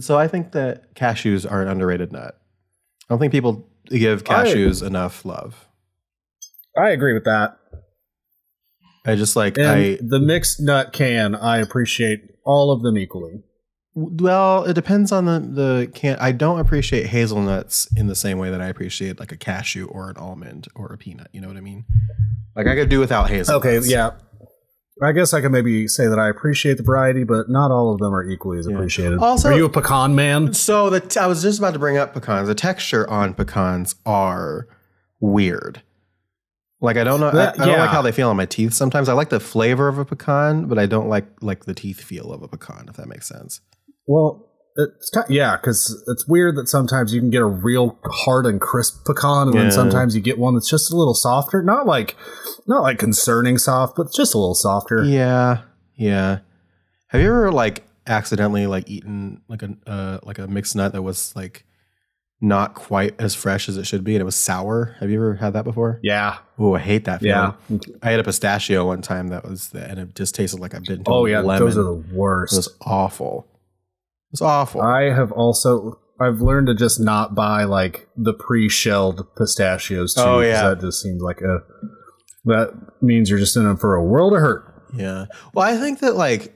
So I think that cashews are an underrated nut. I don't think people give cashews enough love. I agree with that. I just like And I the mixed nut can, I appreciate all of them equally. well, it depends on the the can. I don't appreciate hazelnuts in the same way that I appreciate like a cashew or an almond or a peanut. You know what I mean? Like I could do without hazelnuts. Okay, yeah. I guess I can maybe say that I appreciate the variety, but not all of them are equally as appreciated. Also- are you a pecan man? So the t- I was just about to bring up pecans. The texture on pecans are weird. Like I don't know. I, That- I don't yeah. like how they feel on my teeth. Sometimes I like the flavor of a pecan, but I don't like like the teeth feel of a pecan. If that makes sense. Well, it's kind yeah, because it's weird that sometimes you can get a real hard and crisp pecan, and Yeah. then sometimes you get one that's just a little softer. Not like, not like concerning soft, but just a little softer. Yeah, yeah. Have you ever like accidentally like eaten like a uh, like a mixed nut that was like not quite as fresh as it should be, and it was sour? Have you ever had that before? Yeah, Oh, I hate that. Feeling. yeah. I had a pistachio one time that was, and it just tasted like I've been. Oh yeah, lemon. those are the worst. It was awful. It was awful. I have also I've learned to just not buy like the pre-shelled pistachios too. Oh, 'cause yeah. that just seems like a that means you're just in them for a world of hurt. yeah. Well, I think that like,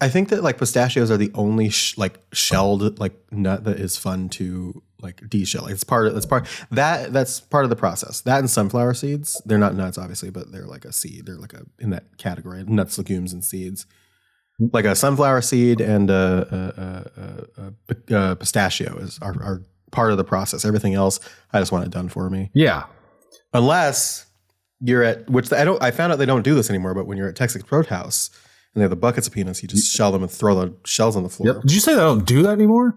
I think that like pistachios are the only sh- like shelled like nut that is fun to like de-shell. It's part of that's part that that's part of the process. That and sunflower seeds, they're not nuts obviously, but they're like a seed. They're like a in that category, nuts, legumes, and seeds. Like a sunflower seed and a, a, a, a, pistachio is are, are part of the process. Everything else, I just want it done for me. Yeah, unless you're at which I don't. I found out they don't do this anymore. But when you're at Texas Roadhouse and they have the buckets of peanuts, you just shell them and throw the shells on the floor. Yep. Did you say they don't do that anymore?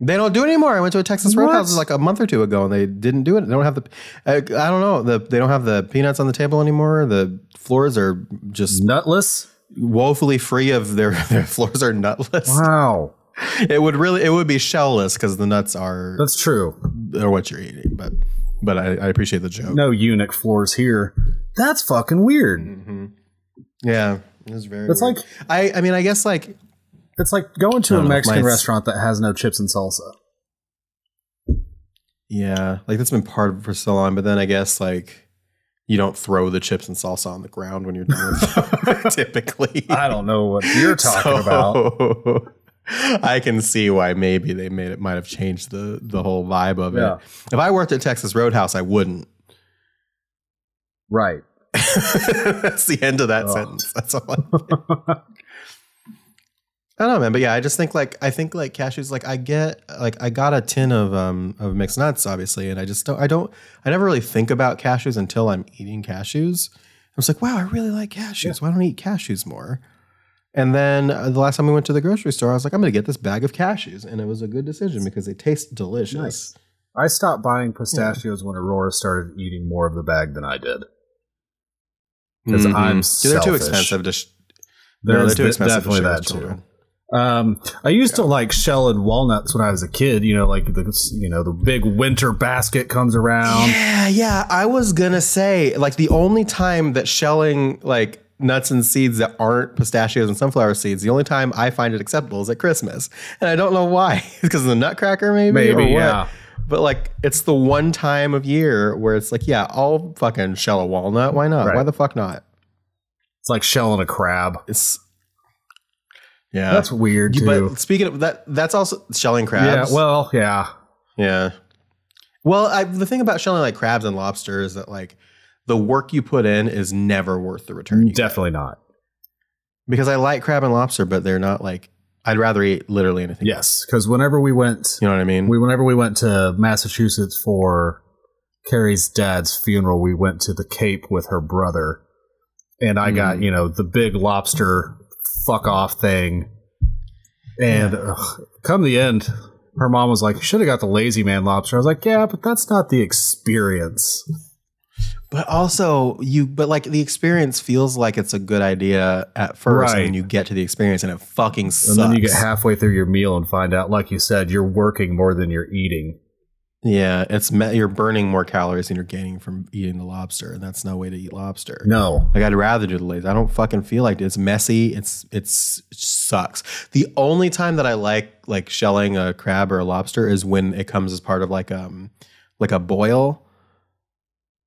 They don't do it anymore. I went to a Texas Roadhouse like a month or two ago, and they didn't do it. They don't have the. I, I don't know. The they don't have the peanuts on the table anymore. The floors are just Nutless. Woefully free of their their floors are nutless. Wow, It would really it would be shellless because the nuts are that's true. are what you're eating. But but I, I appreciate the joke. No eunuch floors here. That's fucking weird. hmm Yeah, it's very. It's weird. like I I mean I guess like it's like going to a know, Mexican my- restaurant that has no chips and salsa. yeah like that's been part of it for so long, but then I guess like you don't throw the chips and salsa on the ground when you're done typically. I don't know what you're talking about. about. I can see why maybe they made it might have changed the the whole vibe of Yeah. it. If I worked at Texas Roadhouse, I wouldn't. Right. That's the end of that Ugh. sentence. That's all. I, don't know, man. But yeah, I just think like I think like cashews. Like I get like I got a tin of um of mixed nuts, obviously, and I just don't. I don't. I never really think about cashews until I'm eating cashews. I was like, wow, I really like cashews. Why don't I eat cashews more? And then uh, the last time we went to the grocery store, I was like, I'm going to get this bag of cashews, and it was a good decision because they taste delicious. Nice. I stopped buying pistachios when Aurora started eating more of the bag than I did. 'Cause I'm Yeah, they're too expensive to. Sh- no, they're too expensive. definitely to share that with children. Um, I used to like shell and walnuts when I was a kid. You know, like the you know the big winter basket comes around. Yeah, yeah. I was gonna say, like, the only time that shelling like nuts and seeds that aren't pistachios and sunflower seeds, the only time I find it acceptable is at Christmas, and I don't know why. because of the Nutcracker, maybe, Maybe, yeah. But like, it's the one time of year where it's like, yeah, I'll fucking shell a walnut. Why not? Right. Why the fuck not? It's like shelling a crab. It's yeah. That's weird too. but speaking of that, that's also shelling crabs. yeah. Well, yeah. Yeah. Well, I, the thing about shelling like crabs and lobster is that like the work you put in is never worth the return. You get. Definitely not. Because I like crab and lobster, but they're not like I'd rather eat literally anything. Yes, because whenever we went, You know what I mean? we whenever we went to Massachusetts for Carrie's dad's funeral, we went to the Cape with her brother, and I got Mm. you know the big lobster fuck off thing, and ugh, come the end, her mom was like, "You should have got the lazy man lobster." I was like, "Yeah, but that's not the experience." but also you but like the experience feels like it's a good idea at first Right. and you get to the experience and it fucking sucks. And then you get halfway through your meal and find out, like you said, you're working more than you're eating. Yeah, it's you're burning more calories than you're gaining from eating the lobster, and that's no way to eat lobster. No. Like I'd rather do the lazy. I don't fucking feel like it. It's messy. It's it's it sucks. The only time that I like like shelling a crab or a lobster is when it comes as part of like um like a boil.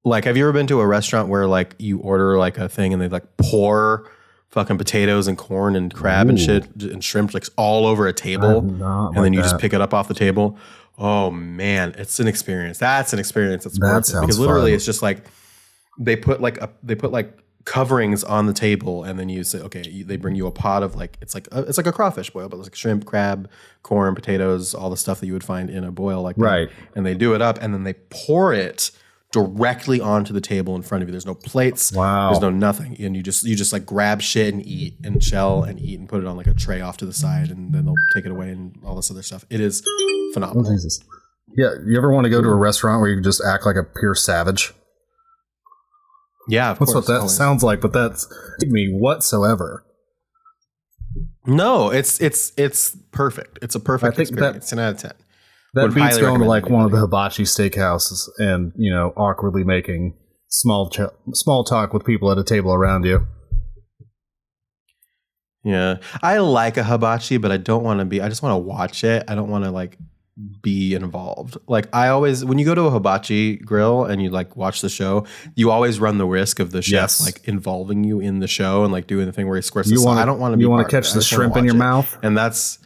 Like, have you ever been to a restaurant where like you order like a thing and they like pour fucking potatoes and corn and crab and shit and shrimp like all over a table, and like then you just pick it up off the table? Oh man, it's an experience. That's an experience. That's That worth it because literally fun. it's just like they put like a they put like coverings on the table and then you say okay you, they bring you a pot of like it's like a, it's like a crawfish boil but it's like shrimp crab corn potatoes all the stuff that you would find in a boil like that. Right. and they do it up and then they pour it directly onto the table in front of you there's no plates Wow. there's no nothing and you just you just like grab shit and eat and shell and eat and put it on like a tray off to the side and then they'll take it away and all this other stuff it is phenomenal Jesus. Yeah, you ever want to go to a restaurant where you just act like a pure savage? yeah of That's course, what that always. sounds like, but that's me whatsoever. No, it's it's it's perfect. It's a perfect I think that- experience. Ten out of ten. That Would beats going to like one of the hibachi steakhouses and you know awkwardly making small ch- small talk with people at a table around you. Yeah, I like a hibachi, but I don't want to be. I just want to watch it. I don't want to like be involved. Like I always, when you go to a hibachi grill and you like watch the show, you always run the risk of the chef Yes. like involving you in the show and like doing the thing where he squirts. You the want I don't want to be. You want to catch the shrimp in your it. mouth? and that's.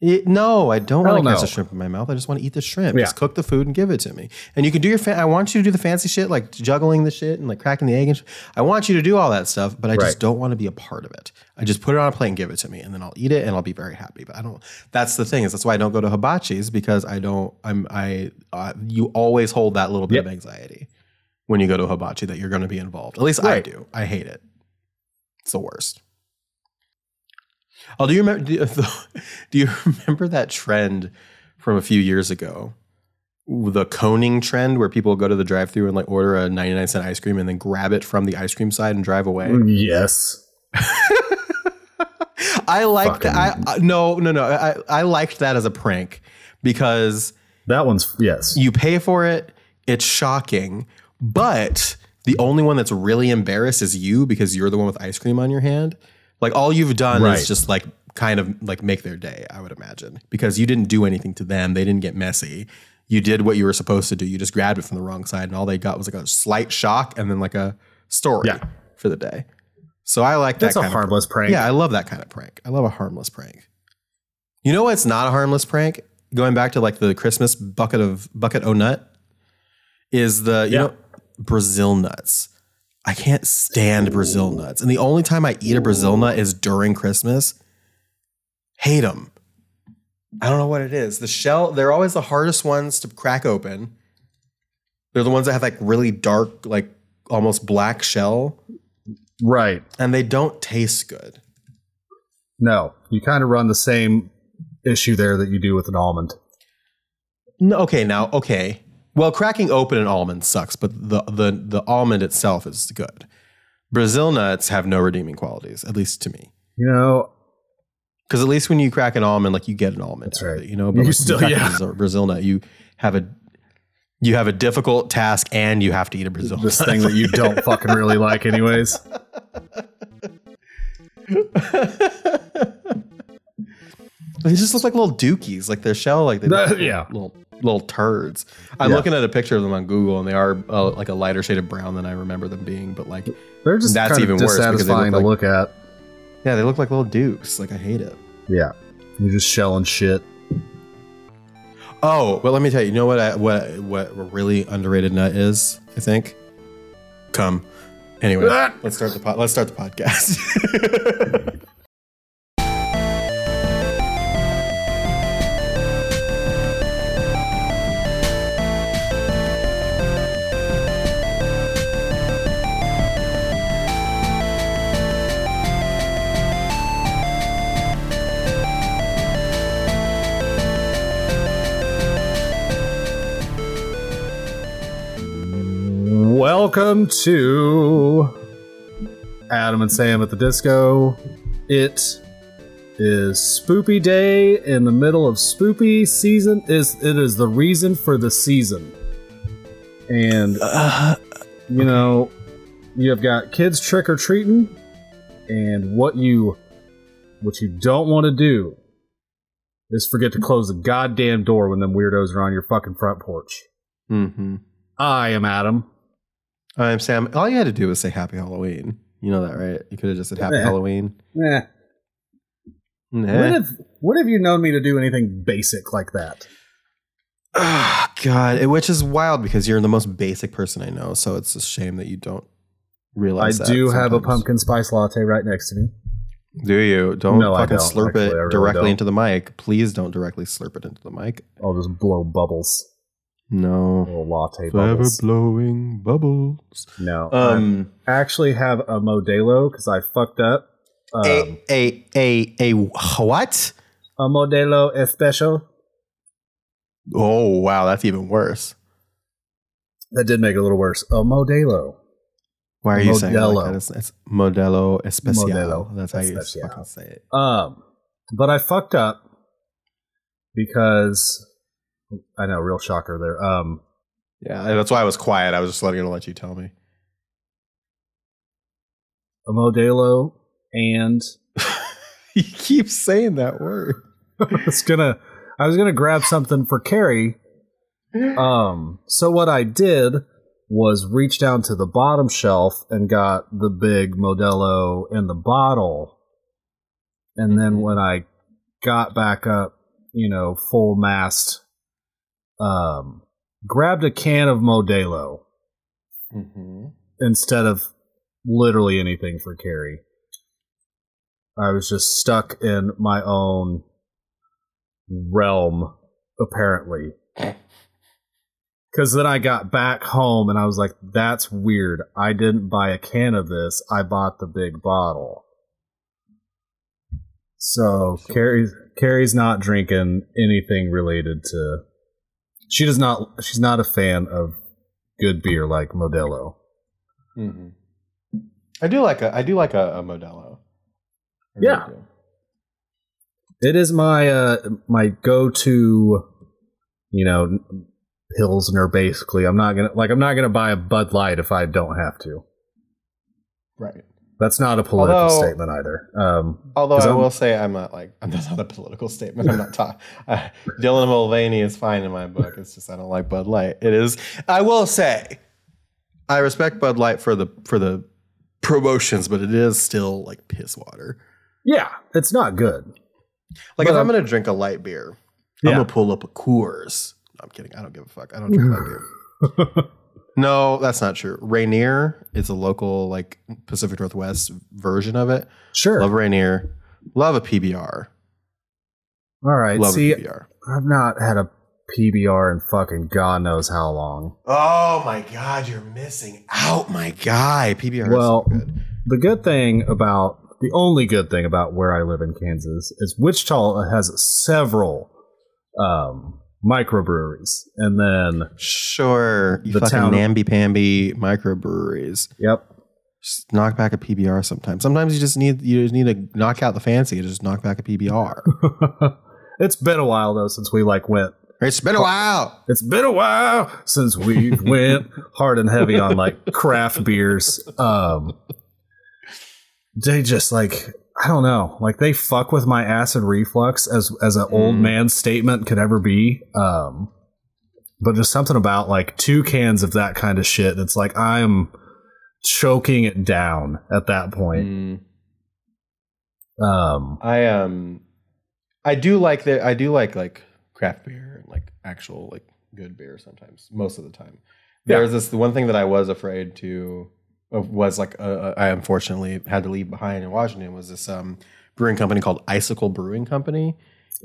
It- no, I don't Hell want to catch no. the shrimp in my mouth. I just want to eat the shrimp. Yeah. Just cook the food and give it to me. And you can do your. Fa- I want you to do the fancy shit, like juggling the shit and like cracking the egg. And sh- I want you to do all that stuff, but I just don't want to be a part of it. I just put it on a plate and give it to me, and then I'll eat it and I'll be very happy. But I don't. That's the thing is that's why I don't go to hibachis because I don't. I'm. I. Uh, you always hold that little bit Yep. of anxiety when you go to hibachi that you're going to be involved. At least I do. I hate it. It's the worst. Oh, do you remember? Do you, do you remember that trend from a few years ago? The coning trend, where people go to the drive-through and like order a ninety-nine cent ice cream and then grab it from the ice cream side and drive away. Mm, yes. I liked Fucking- that. I, I no, no, no. I, I liked that as a prank because That one's yes. you pay for it. It's shocking, but the only one that's really embarrassed is you because you're the one with ice cream on your hand. Like all you've done Right. is just like kind of like make their day. I would imagine because you didn't do anything to them. They didn't get messy. You did what you were supposed to do. You just grabbed it from the wrong side, and all they got was like a slight shock and then like a story Yeah. for the day. So I like that. That's that a harmless prank. yeah, I love that kind of prank. I love a harmless prank. You know what's not a harmless prank? Going back to like the Christmas bucket of bucket o nut is the you Yeah. know Brazil nuts. I can't stand Brazil nuts, and the only time I eat a Brazil nut is during Christmas. Hate them. I don't know what it is. The shell, they're always the hardest ones to crack open. They're the ones that have like really dark, like almost black shell, Right. and they don't taste good. No. You kind of run the same issue there that you do with an almond. No, okay, now okay. Well, cracking open an almond sucks, but the the the almond itself is good. Brazil nuts have no redeeming qualities, at least to me. You know, Because at least when you crack an almond, like you get an almond. That's right. it, you know, You but like, still- crack yeah. Brazil, Brazil nut, you have a you have a difficult task, and you have to eat a Brazil nut. this nut. thing that you don't fucking really like, anyways. They just look like little dookies, like their shell, like they like Yeah. little little turds. I'm Yeah. looking at a picture of them on Google, and they are uh, like a lighter shade of brown than I remember them being. But like, They're just That's even worse because they look to like- look at. yeah, they look like little dukes. Like I hate it. Yeah. You're just shelling shit. Oh, but let me tell you, you know what? I, what what a really underrated nut is? I think. Come. Anyway, Ah! let's start the pod, let's start the podcast. Welcome to Adam and Sam at the Disco. It is Spoopy Day in the middle of Spoopy season. Is it is the reason for the season, and Uh, you know you have got kids trick or treating, and what you what you don't want to do is forget to close the goddamn door when them weirdos are on your fucking front porch. mm-hmm. I am Adam. I'm Sam. All you had to do was say Happy Halloween. You know that, right? You could have just said Happy Yeah. Halloween. Nah. When have when have you known me to do anything basic like that? Ah, God, it- which is wild because you're the most basic person I know. So it's a shame that you don't realize. that I do have a pumpkin spice latte right next to me. Do you? Don't No, fucking don't, slurp actually, it really directly don't. into the mic. Please don't directly slurp it into the mic. I'll just blow bubbles, No. little latte Forever bubbles. blowing bubbles. No, Um, I actually have a Modelo because I fucked up. Um, a a a a what? a Modelo Especial. Oh wow, that's even worse. That did make it a little worse. A Modelo. Why are you saying it like that? It's, it's Modelo Especial. Modelo That's how you fucking say it. Um, but I fucked up because I know, real shocker there. Um, Yeah, that's why I was quiet. I was just letting to let you tell me. a Modelo and you keep saying that word. I was gonna I was gonna grab something for Carrie. Um, so what I did was reach down to the bottom shelf and got the big Modelo in the bottle. And then when I got back up, you know, full mast, um, grabbed a can of Modelo Mm-hmm. instead of literally anything for Carrie. I was just stuck in my own realm, apparently. Because then I got back home and I was like, that's weird. I didn't buy a can of this, I bought the big bottle. So Carrie's Carrie's not drinking anything related to. She does not. She's not a fan of good beer like Modelo. Mm-hmm. I do like a I do like a, a Modelo. I Yeah. It is my uh my go to, you know, pilsner. Basically, I'm not gonna like I'm not gonna buy a Bud Light if I don't have to. Right. That's not a political Although- statement either. Um, Although I I'm- will say I'm not like I'm that's not a political statement. I'm not talking. Uh, Dylan Mulvaney is fine in my book. It's just I don't like Bud Light. It is. I will say, I respect Bud Light for the for the promotions, but it is still like piss water. yeah, it's not good. Like But, if I'm um, gonna drink a light beer, Yeah. I'm gonna pull up a Coors. No, I'm kidding. I don't give a fuck. I don't drink light beer. No, that's not true. Rainier is a local like Pacific Northwest version of it. Sure. Love Rainier. Love a PBR. All right. Love See, a PBR. I've not had a PBR in fucking God knows how long. Oh my god, you're missing out, my guy. PBR Well, is so good. The good thing about the only good thing about where I live in Kansas is Wichita has several um, microbreweries, and then Sure, you The fucking town- namby-pamby microbreweries. yep, Just knock back a PBR sometimes. Sometimes you just need you just need to knock out the fancy and just knock back a PBR. it's been a while though since we like went. it's been a while. It's been a while since we went hard and heavy on like craft beers. Um, they just like I don't know, like they fuck with my acid reflux as as an old Mm. man statement could ever be. Um, but just something about like two cans of that kind of shit. It's like I'm choking it down at that point. Mm. Um, I um I do like the I do like like craft beer and like actual like good beer sometimes most of the time. Yeah. There's this the one thing that I was afraid to was like uh, uh, I unfortunately had to leave behind in Washington was this um brewing company called Icicle Brewing Company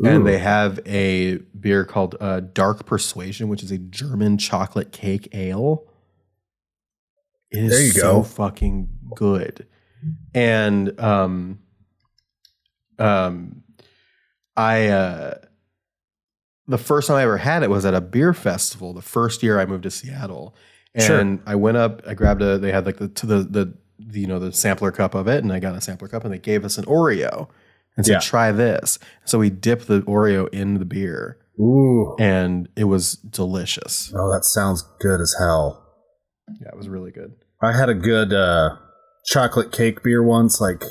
and they have a beer called uh, Dark Persuasion which is a German chocolate cake ale. It is There you so go. fucking good. And um um I uh the first time I ever had it was at a beer festival the first year I moved to Seattle. And Sure. I went up, I grabbed a they had like the to the, the the you know the sampler cup of it and I got a sampler cup and they gave us an Oreo. and said, Yeah. "Try this." So we dipped the Oreo in the beer, Ooh. and it was delicious. Oh, that sounds good as hell. Yeah, it was really good. I had a good uh, chocolate cake beer once, like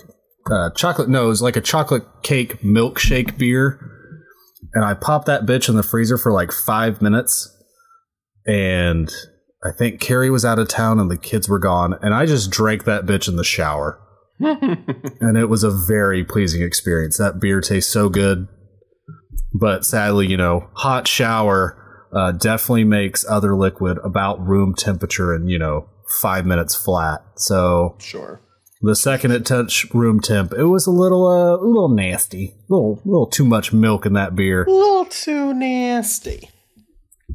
uh, chocolate. No, it was like a chocolate cake milkshake beer, and I popped that bitch in the freezer for like five minutes, and I think Carrie was out of town and the kids were gone, and I just drank that bitch in the shower, and it was a very pleasing experience. That beer tastes so good, but sadly, you know, hot shower. Uh, definitely makes other liquid about room temperature and you know five minutes flat. So sure. the second it touched room temp, it was a little uh, a little nasty, a little little too much milk in that beer. A little too nasty.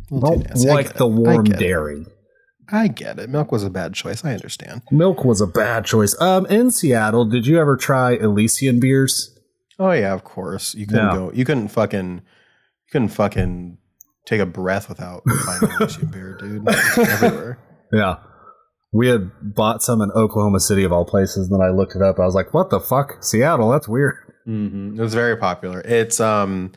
Don't. Like the warm dairy. it. I get it. Milk was a bad choice. I understand. Milk was a bad choice. Um, in Seattle, did you ever try Elysian beers? Oh yeah, of course. You couldn't go. You couldn't fucking. You couldn't fucking take a breath without finding Elysian beer, dude. Everywhere. Yeah. We had bought some in Oklahoma City of all places, and then I looked it up. I was like, "What the fuck, Seattle? That's weird." hmm It was very popular. It's um,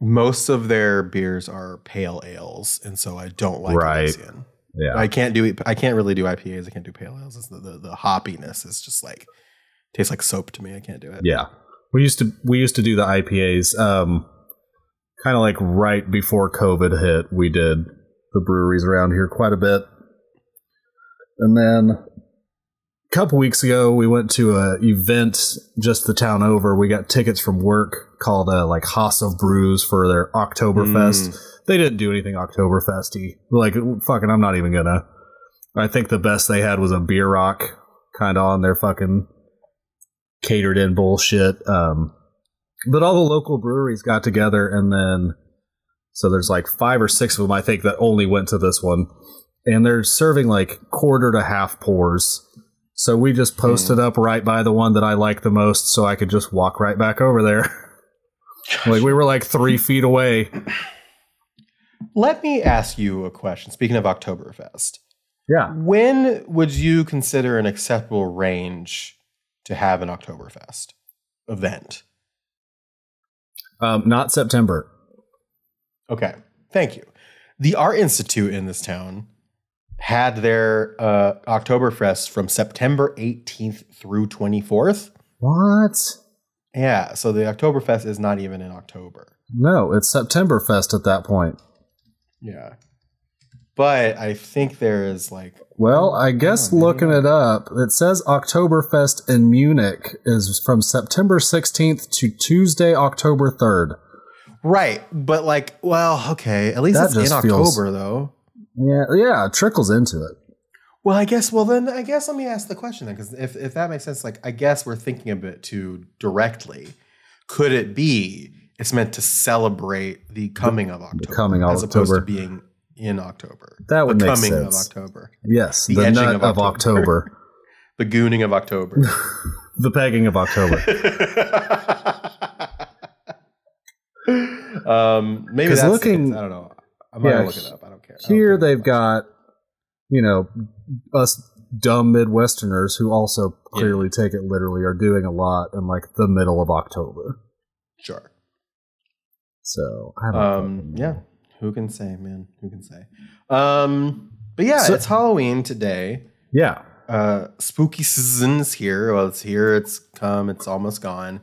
most of their beers are pale ales, and so I don't like Right. Elysian. Yeah, I can't do. I can't really do IPAs. I can't do pale ales. It's the, the the hoppiness is just like tastes like soap to me. I can't do it. Yeah. We used to we used to do the IPAs um kind of like right before COVID hit. We did the breweries around here quite a bit. And then couple weeks ago we went to a event just the town over. We got tickets from work called uh, like Haas of Brews for their Oktoberfest. They didn't do anything Oktoberfesty. Like fucking I'm not even gonna I think the best they had was a beer rock kind of on their fucking catered in bullshit. Um, but all the local breweries got together, and then so there's like five or six of them I think that only went to this one, and they're serving like quarter to half pours. So we just posted up right by the one that I like the most, so I could just walk right back over there. like we were like three feet away. Let me ask you a question. Speaking of Oktoberfest, Yeah. when would you consider an acceptable range to have an Oktoberfest event? Um, not September. Okay, thank you. The Art Institute in this town had their uh, Oktoberfest from September 18th through 24th. What? Yeah, so the Oktoberfest is not even in October. No, it's September Fest at that point. Yeah. But I think there is like Well, I guess Oh, maybe looking it up, it says Oktoberfest in Munich is from September 16th to Tuesday, October 3rd. right, but like well, okay, at least That it's in just feels- October though. Yeah, yeah, it trickles into it. Well, I guess. Well, then I guess let me ask the question then, because if if that makes sense, like I guess we're thinking a bit too directly. Could it be it's meant to celebrate the coming of October, coming of as opposed to October. being in October? That would the make coming sense. of October, Yes, The the, nut of of, October. October. the gooning of October. the pegging of October. um, maybe that's looking- I don't know. I'm Yeah, gonna look it up. Here care. they've got, you know, us dumb Midwesterners who also Yeah. clearly take it literally are doing a lot in like the middle of October. sure. So I don't Um, yeah. Who can say, man? Who can say? Um, but yeah, So- it's Halloween today. Yeah. Uh, spooky season is here. Well, it's here. It's come. It's almost gone.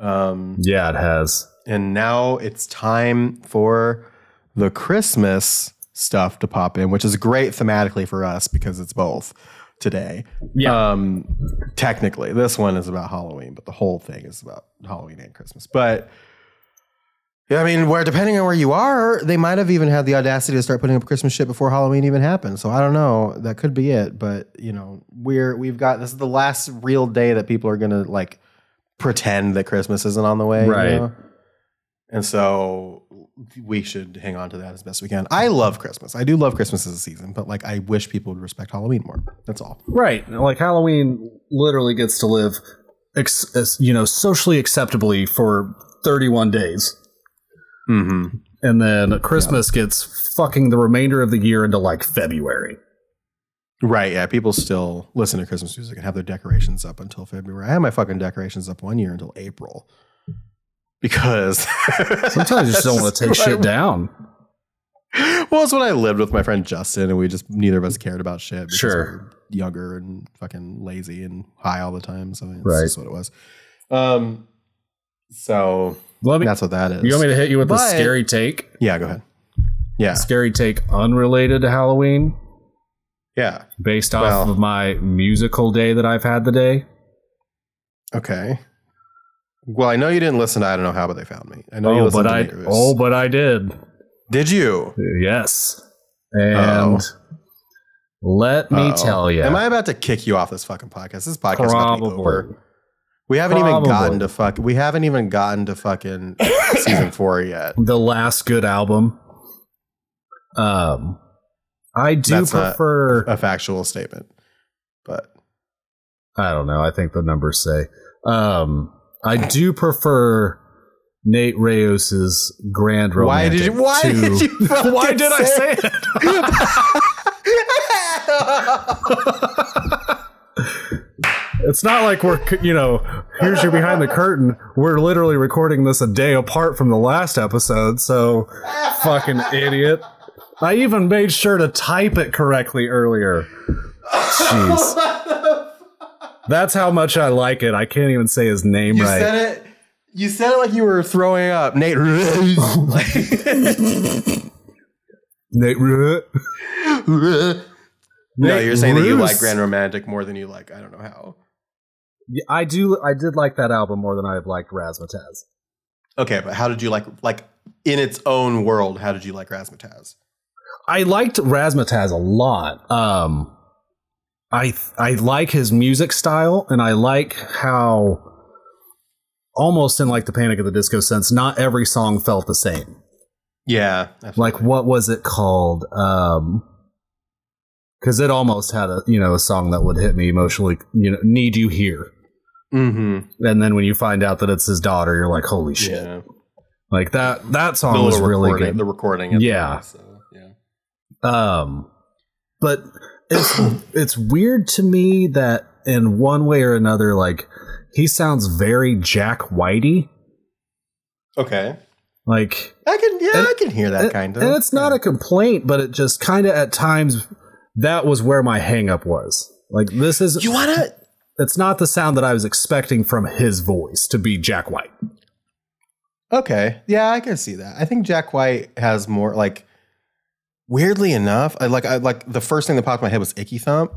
Um, Yeah, it has. and now it's time for the Christmas stuff to pop in, which is great thematically for us because it's both today. Yeah. Um, technically, this one is about Halloween, but the whole thing is about Halloween and Christmas. But yeah, I mean, where depending on where you are, they might have even had the audacity to start putting up Christmas shit before Halloween even happened. So I don't know. That could be it. But you know, we're we've got this is the last real day that people are gonna like pretend that Christmas isn't on the way, you Right. know? And so we should hang on to that as best we can. I love Christmas. I do love Christmas as a season, but like I wish people would respect Halloween more. That's all. Right. Like Halloween literally gets to live, ex- as, you know, socially acceptably for 31 days. Mm-hmm. And then Christmas gets fucking the remainder of the year into like February. Right, yeah. People still listen to Christmas music and have their decorations up until February. I had my fucking decorations up one year until April. Because Sometimes you just don't want to take shit down. Well, it's when I lived with my friend Justin and we just neither of us cared about shit because Sure. we were younger and fucking lazy and high all the time. So that's Right. what it was. Um so Let me. that's what that is. You want me to hit you with a scary take? yeah, go ahead. Yeah. Scary take unrelated to Halloween, Yeah. based off Well- of my musical day that I've had today. Okay. Well, I know you didn't listen to I don't know how, but they found me. I know you Oh, listened but to I. Oh, but I did. Did you? Yes. And let me Uh-oh. tell you. Am I about to kick you off this fucking podcast? This podcast is about to be Probably. over. We haven't even gotten to fuck. We haven't even gotten to fucking season four yet. the last good album. Um, I do That's prefer. A factual statement, but I don't know. I think the numbers say. Um, I do prefer Nate Ruess's Grand why Romantic. did you? Why to- did you? Why did I say it? It's not like we're, you know, here's your behind the curtain. We're literally recording this a day apart from the last episode, so fucking idiot. I even made sure to type it correctly earlier. Jeez. That's how much I like it. I can't even say his name You right. said it. You said it like you were throwing up, Nate. Like- Nate no, you're saying that you like Grand Romantic more than you like. I don't know how. Yeah, I do. I did like that album more than I've liked Razzmatazz. Okay, but how did you like like in its own world? How did you like Razzmatazz? I liked Razzmatazz a lot. Um, I I like his music style, and I like how almost in like the Panic of the Disco sense, not every song felt the same. Yeah, Like what was it called? Um, because it almost had a you know a song that would hit me emotionally. You know, need you here, Mm-hmm. and then when you find out that it's his daughter, you're like, holy shit! Yeah. Like that that The song was really good. The recording. the Yeah. so, yeah. Um, but it's it's weird to me that in one way or another, like he sounds very Jack Whitey. Okay. Like, I can. Yeah, And- I can hear that and, kind of. and it's not a complaint, but it just kind of at times that was where my hangup was. Like, this is You wanna? it's not the sound that I was expecting from his voice to be Jack White. Okay. Yeah, I can see that. I think Jack White has more like. Weirdly enough, I like. I like the first thing that popped in my head was Icky Thump.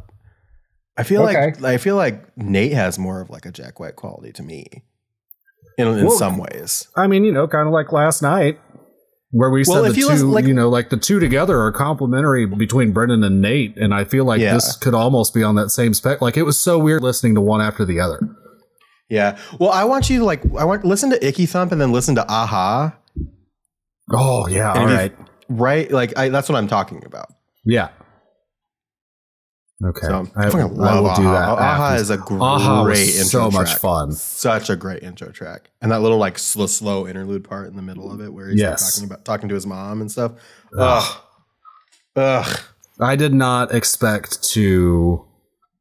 I feel like I feel like Nate has more of like a Jack White quality to me, in in Well, some ways. I mean, you know, kind of like last night. Where we Well, said the you two, listen- like- you know, like the two together are complementary between Brendan and Nate, and I feel like Yeah. this could almost be on that same spec. Like it was so weird listening to one after the other. Yeah. Well, I want you to like. I want listen to Icky Thump and then listen to Aha. Oh yeah, And all you- right. Like I, that's what I'm talking about. yeah. Okay, So I, I, I love will Aha. do that. Aha is a great Aha was intro so much track. fun. Such a great intro track, and that little like slow, slow interlude part in the middle of it where he's like, talking about talking to his mom and stuff. Ugh. Ugh. I did not expect to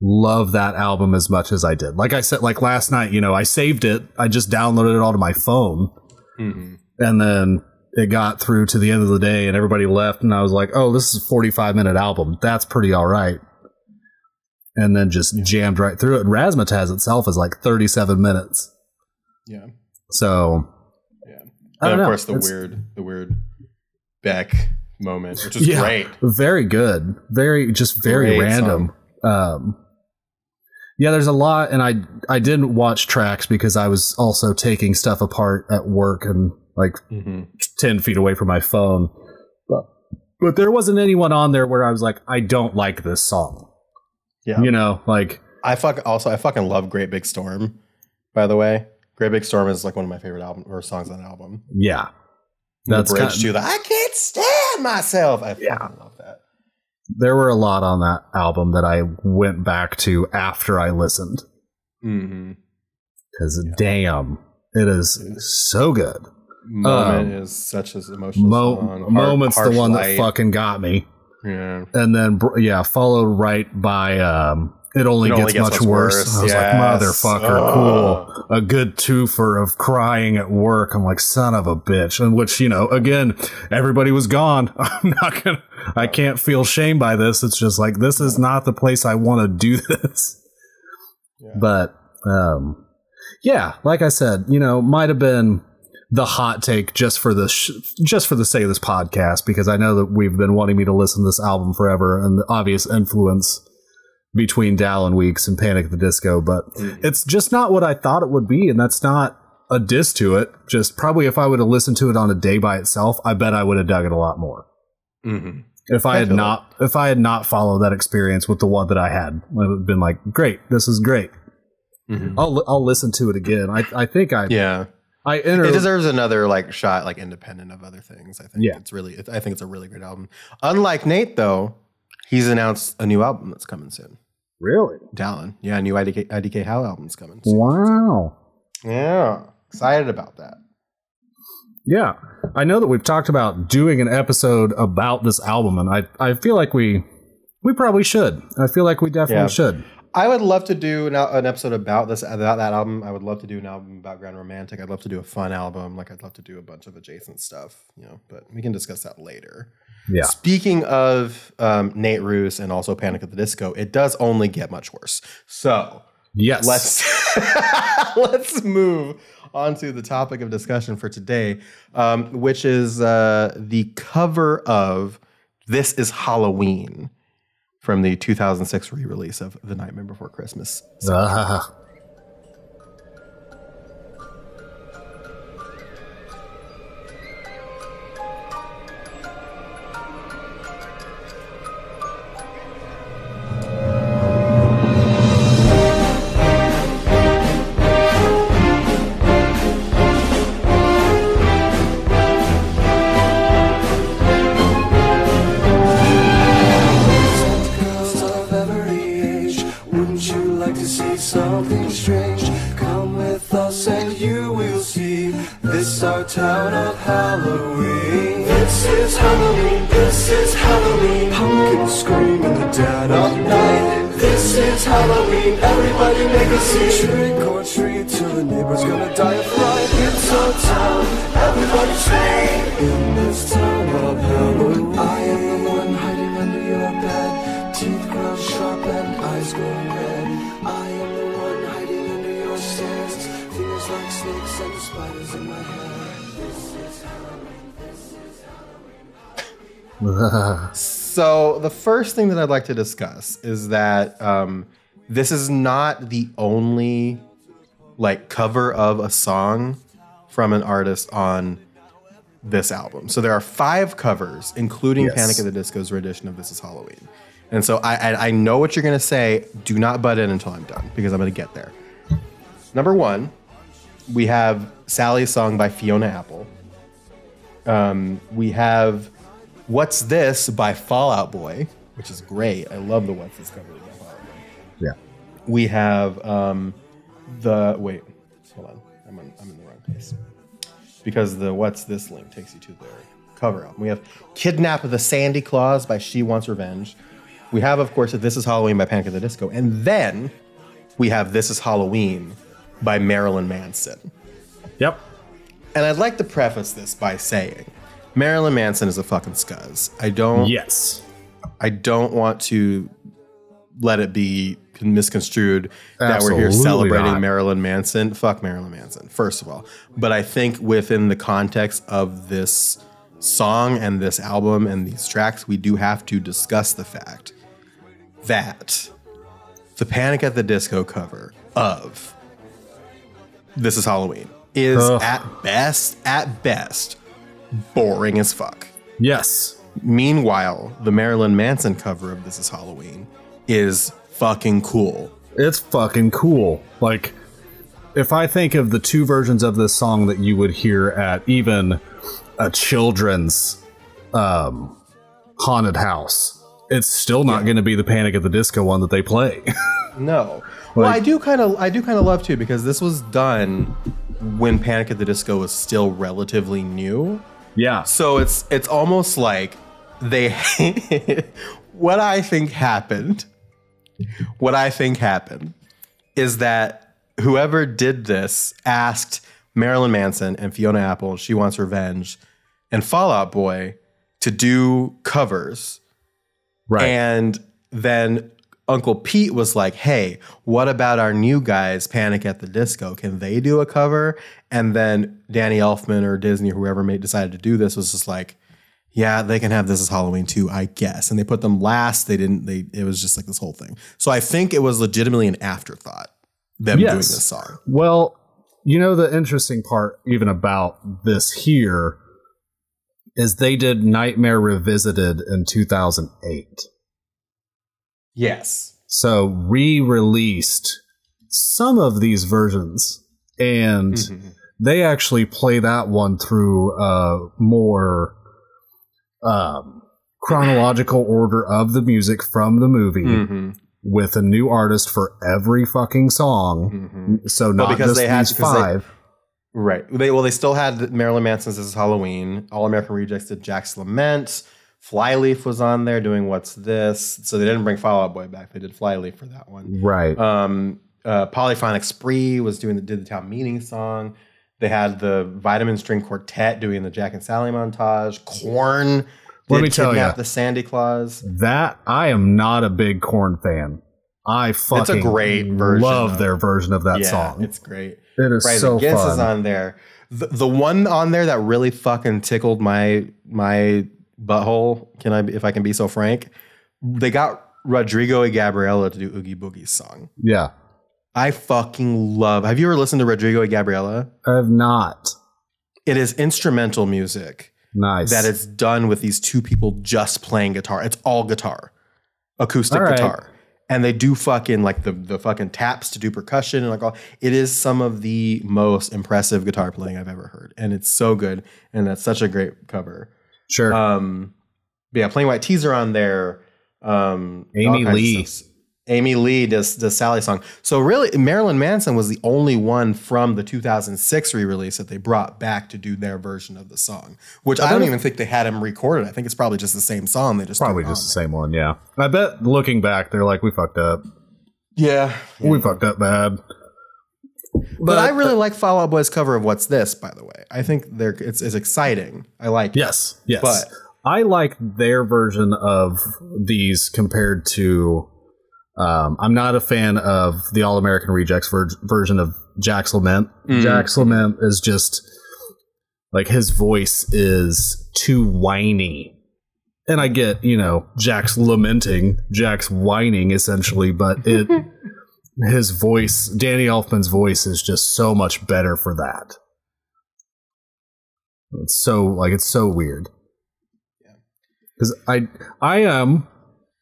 love that album as much as I did. Like I said, like last night, you know, I saved it. I just downloaded it all to my phone, Mhm. and then it got through to the end of the day, and everybody left, and I was like, "Oh, this is a forty-five minute album. That's pretty all right." And then just jammed right through it. Razzmatazz itself is like thirty-seven minutes, Yeah, so yeah. And of course, the It's- weird, the weird Beck moment, which is Yeah. great. very good very just very Great random um yeah there's a lot and i i didn't watch tracks because i was also taking stuff apart at work and like hmm 10 feet away from my phone but but there wasn't anyone on there where i was like i don't like this song Yeah, you know like I fuck also I fucking love Great Big Storm. By the way, Great Big Storm is like one of my favorite album or songs on the album. yeah That's the bridge kind to the I can't stand myself. I Yeah. fucking love that. there were a lot on that album that i went back to after i listened Mm-hmm. because damn it is so good Moment Um, is such an emotional Mo- song. Moment's the one Light. that fucking got me. Yeah. and then yeah, followed right by um, it only, It Only gets, Gets much Much worse. Worse, I was yes. like, motherfucker, cool, a good twofer of crying at work. I'm like, son of a bitch, and which you know, again, everybody was gone. I'm not gonna, I can't feel shame by this. It's just like this is not the place I want to do this. Yeah. But um, yeah, like I said, you know, might have been the hot take just for the sh- just for the sake of this podcast because I know that we've been wanting me to listen to this album forever and the obvious influence between Dallon Weekes and Panic at the Disco, but it's just not what I thought it would be, and that's not a diss to it. Just probably if I would have listened to it on a day by itself, I bet I would have dug it a lot more. hmm If I had not if I had not followed that experience with the one that I had, I would have been like, great, this is great. hmm I'll I'll listen to it again. I I think I Yeah. I enter It deserves another like shot, like independent of other things. I think Yeah. it's really, I think it's a really great album. Unlike Nate, though, he's announced a new album that's coming soon. really Dallon, yeah, a new IDK, IDK How album's coming. Soon. wow. Yeah, excited about that. Yeah, I know that we've talked about doing an episode about this album, and I I feel like we we probably should. I feel like we definitely Yeah. should. I would love to do an, an episode about this about that album. I would love to do an album about Grand Romantic. I'd love to do a fun album. Like I'd love to do a bunch of adjacent stuff, you know. But we can discuss that later. Yeah. Speaking of um, Nate Ruess and also Panic at the Disco, it does only get much worse. So Yes. let's let's move on to the topic of discussion for today, um, which is uh, the cover of "This Is Halloween" from the 2006 re-release of "The Nightmare Before Christmas." Ah. Girls scene. Trick or treat the neighbor's gonna die of fright. Our town. In this town of Halloween, I am the one hiding under your bed. Teeth sharp and eyes red. I am the one hiding under your stairs. Fingers like snakes and spiders in my. So the first thing that I'd like to discuss is that um, this is not the only like cover of a song from an artist on this album. So there are five covers, including Yes. Panic at the Disco's rendition of "This Is Halloween." And so I, I, I know what you're gonna say. Do not butt in until I'm done because I'm gonna get there. Number one, we have Sally's song by Fiona Apple. Um, we have What's This by Fall Out Boy, which is great. I love the What's This cover We have um, the wait, hold on, I'm, on, I'm in the wrong place because the What's This link takes you to their cover album. We have Kidnap of the Sandy Claws by She Wants Revenge. We have, of course, This Is Halloween by Panic at the Disco, and then we have This Is Halloween by Marilyn Manson. Yep. And I'd like to preface this by saying Marilyn Manson is a fucking scuzz. I don't Yes. I don't want to let it be misconstrued that we're here celebrating not. Marilyn Manson. Fuck Marilyn Manson, first of all. But I think within the context of this song and this album and these tracks, we do have to discuss the fact that the Panic at the Disco cover of This is Halloween is Ugh. at best, at best, boring as fuck. Yes. Meanwhile, the Marilyn Manson cover of This Is Halloween is fucking cool. It's fucking cool. Like, if I think of the two versions of this song that you would hear at even a children's um, haunted house, it's still not going to be the Panic at the Disco one that they play. No. Well, Like- I do kind of I do kind of love too because this was done when Panic at the Disco was still relatively new. yeah. So it's it's almost like they what I think happened what I think happened is that whoever did this asked Marilyn Manson and Fiona Apple, She Wants Revenge, and Fall Out Boy to do covers. Right. And then Uncle Pete was like, hey, what about our new guys, Panic at the Disco? Can they do a cover? And then Danny Elfman or Disney or whoever made decided to do this was just like, yeah, they can have this as Halloween too, I guess. And they put them last. They didn't, they it was just like this whole thing. So I think it was legitimately an afterthought, them Yes. doing this song. Well, you know the interesting part even about this here is they did Nightmare Revisited in 2008. Yes. So re-released some of these versions and Mm-hmm. they actually play that one through a more um, chronological order of the music from the movie hmm with a new artist for every fucking song. hmm So Well, not because just they had- these because they- five. Right. They well, they still had Marilyn Manson's "This Is Halloween." All American Rejects did Jack's Lament. Flyleaf was on there doing "What's This." So they didn't bring Fall Out Boy back. They did Flyleaf for that one. right. Um, uh, Polyphonic Spree was doing the did the town meeting song. They had the Vitamin String Quartet doing the Jack and Sally montage. Korn. Let me tell you, the Sandy Claws. That I am not a big Korn fan. I fucking great version love of- their version of that yeah, song. it's great. it is Rise so Against fun. is on there. The, the one on there that really fucking tickled my my butthole. Can I, if I can be so frank? They got Rodrigo and Gabriela to do Oogie Boogie's song. yeah, I fucking love. Have you ever listened to Rodrigo and Gabriela? I have not. It is instrumental music Nice. that it's done with these two people just playing guitar. It's all guitar, acoustic All right. guitar. And they do fucking like the the fucking taps to do percussion and like all. It is some of the most impressive guitar playing I've ever heard, and it's so good. And that's such a great cover. sure. Um, but yeah, playing white teaser on there. Um, Amy Lee. stuff. Amy Lee does the Sally song. So really, Marilyn Manson was the only one from the 2006 re-release that they brought back to do their version of the song. Which I don't even think they had him recorded. I think it's probably just the same song. They just Probably just the same one. Yeah. I bet looking back, they're like, we fucked up. Yeah, We fucked up bad. but, I really like Fall Out Boy's cover of "What's This." By the way, I think they're it's, it's exciting. I like. it. Yes. Yes. But- I like their version of these compared to. Um, I'm not a fan of the All American Rejects ver- version of Jack's Lament. Mm. Jack's Lament is just like his voice is too whiny. And I get, you know, Jack's lamenting, Jack's whining essentially, but it his voice, Danny Elfman's voice is just so much better for that. It's so like it's so weird. Cuz I I am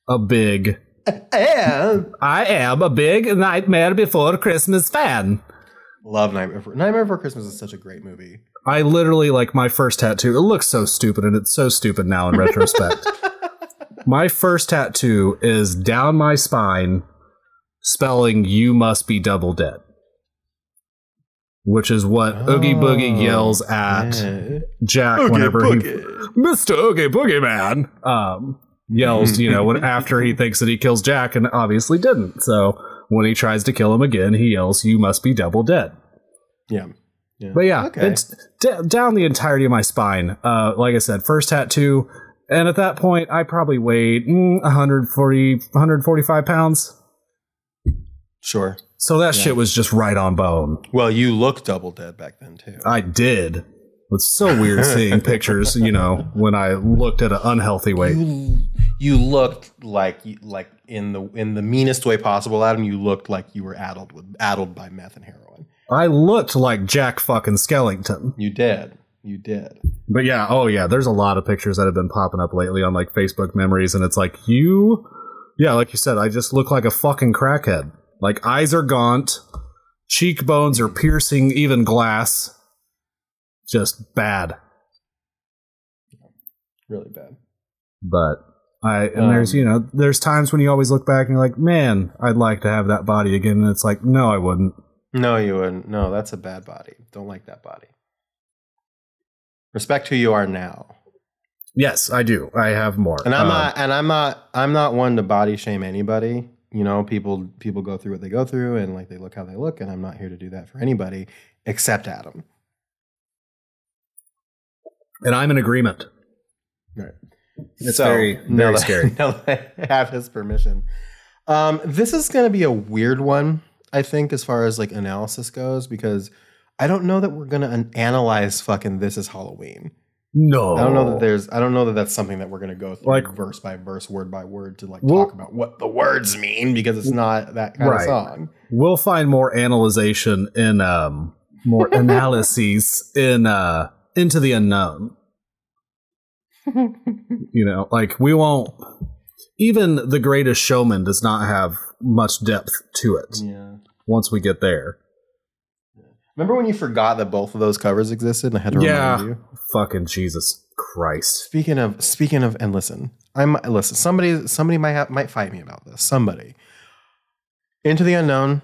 a big And I am a big Nightmare Before Christmas fan. love Nightmare. Before, Nightmare Before Christmas is such a great movie. I literally like my first tattoo. It looks so stupid, and it's so stupid now in retrospect. my first tattoo is down my spine, spelling "You must be double dead," which is what Oogie Boogie yells at Yeah. Jack whenever he, Mister Oogie Boogie Man, um, yells. You know, when after he thinks that he kills Jack, and obviously didn't. So when he tries to kill him again, he yells, "You must be double dead." Yeah. yeah. But yeah, Okay. it's d- down the entirety of my spine. Uh, like I said, first tattoo, and at that point, I probably weighed mm, 140, 145 pounds. Sure. So that shit was just right on bone. Well, you look double dead back then too. I did. It's so weird seeing pictures, you know, when I looked at an unhealthy weight. you, you looked like like in the in the meanest way possible, Adam. You looked like you were addled with addled by meth and heroin. I looked like Jack fucking Skellington. You did. You did. But yeah, oh yeah, there's a lot of pictures that have been popping up lately on like Facebook memories, and it's like you, yeah, like you said, I just look like a fucking crackhead. Like eyes are gaunt, cheekbones are piercing, even glass. Just bad. Really bad. But I and there's Um, you know there's times when you always look back and you're like, man, I'd like to have that body again, and it's like, no, I wouldn't. No, you wouldn't. No, that's a bad body. Don't like that body. Respect who you are now. Yes, I do. I have more. And I'm Um, not and I'm not I'm not one to body shame anybody. You know, people people go through what they go through and like they look how they look, and I'm not here to do that for anybody except Adam. and I'm in agreement. Right. It's very, now very that- scary. Now that I have his permission. Um, this is going to be a weird one, I think, as far as like analysis goes, because I don't know that we're going to analyze fucking this is Halloween. No, I don't know that there's. I don't know that that's something that we're going to go through Like- verse by verse, word by word to like Well- talk about what the words mean because it's not that kind Right. of song. we'll find more analyzation in um more analyses in uh into the unknown. You know, like we won't. Even the greatest showman does not have much depth to it. Yeah. Once we get there, Remember when you forgot that both of those covers existed and I had to Yeah. remind you? fucking Jesus Christ! Speaking of speaking of and listen, I'm listen. Somebody somebody might have, might fight me about this. Somebody. Into the unknown,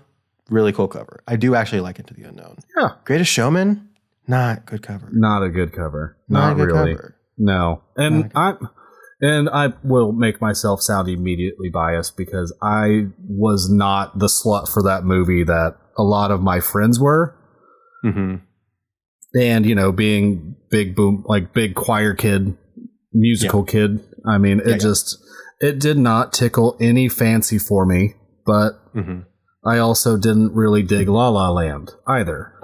really cool cover. I do actually like Into the Unknown. Yeah. Greatest Showman, not good cover. Not a good cover. Not, Not, a good really. cover. No, and I and I will make myself sound immediately biased because I was not the slut for that movie that a lot of my friends were. Mm-hmm. and you know being big boom like big choir kid musical kid i mean it Yeah, yeah. just it did not tickle any fancy for me but Mm-hmm. i also didn't really dig la la land either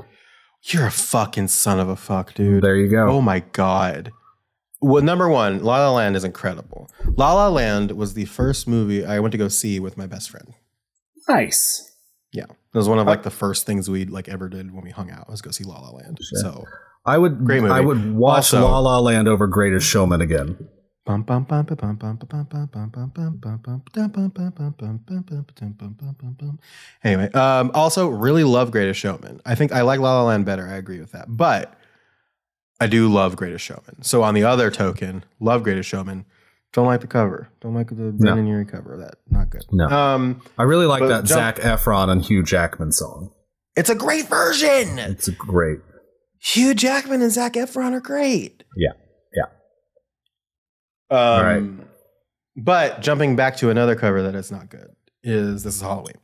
You're a fucking son of a fuck, dude. there you go Oh my god well, number one, La La Land is incredible. La La Land was the first movie I went to go see with my best friend. Nice. Yeah, it was one of like the first things we like ever did when we hung out was go see La La Land. Sure. So I would great movie. I would watch also, La La Land over Greatest Showman again. Anyway, um, also really love Greatest Showman. I think I like La La Land better. I agree with that, but I do love Greatest Showman. So on the other token, love Greatest Showman. Don't like the cover. Don't like the Brendon Urie cover of that. Not good. No. Um, i really like that zach efron and hugh jackman song it's a great version. it's great Hugh Jackman and Zach Efron are great. Yeah. Yeah. Um, Right. But jumping back to another cover that is not good is This is Halloween.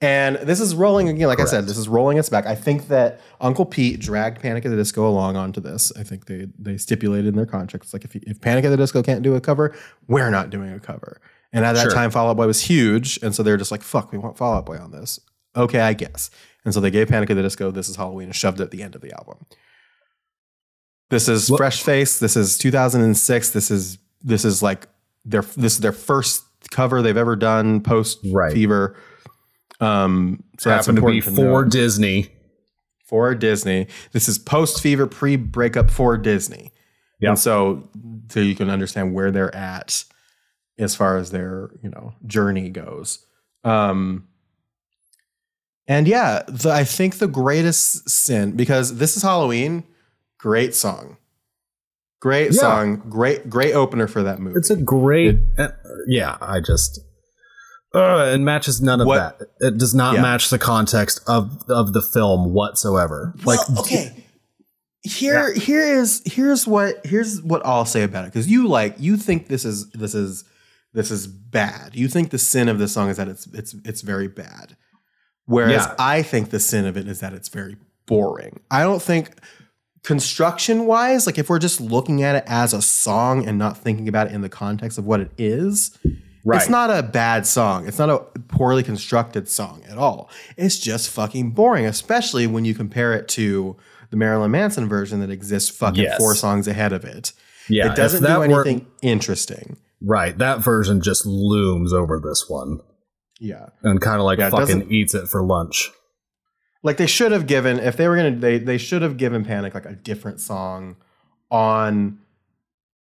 And this is rolling again, like I said, this is rolling us back. I think that Uncle Pete dragged Panic at the Disco along onto this. I think they they stipulated in their contracts like if if Panic at the Disco can't do a cover, we're not doing a cover. And at that Sure. time, Fall Out Boy was huge, and so they're just like, "Fuck, we want Fall Out Boy on this." Okay, I guess. And so they gave Panic at the Disco "This Is Halloween" and shoved it at the end of the album. This is What- Fresh Face. This is 2006. This is this is like their this is their first cover they've ever done post Right. Fever. Um, so that's happened to be important for know. disney for Disney. This is post Fever, pre breakup for Disney. Yeah. And so so you can understand where they're at as far as their you know journey goes. Um, and yeah, the, I think the greatest sin because this is Halloween. Great song, great Yeah. song, great great opener for that movie. It's a great, uh, yeah. I just, uh, it matches none of What- that. It does not Yeah. match the context of of the film whatsoever. Well, like, okay. Here, here is here's what here's what I'll say about it because you like you think this is this is this is bad. You think the sin of this song is that it's it's it's very bad, whereas Yeah. I think the sin of it is that it's very boring. I don't think construction wise, like if we're just looking at it as a song and not thinking about it in the context of what it is, Right. it's not a bad song. It's not a poorly constructed song at all. It's just fucking boring, especially when you compare it to the Marilyn Manson version that exists fucking Yes. four songs ahead of it. yeah, it doesn't do that were- anything interesting. right, that version just looms over this one Yeah. and kind of like Yeah, fucking doesn't- eats it for lunch. Like they should have given if they were gonna they they should have given Panic like a different song on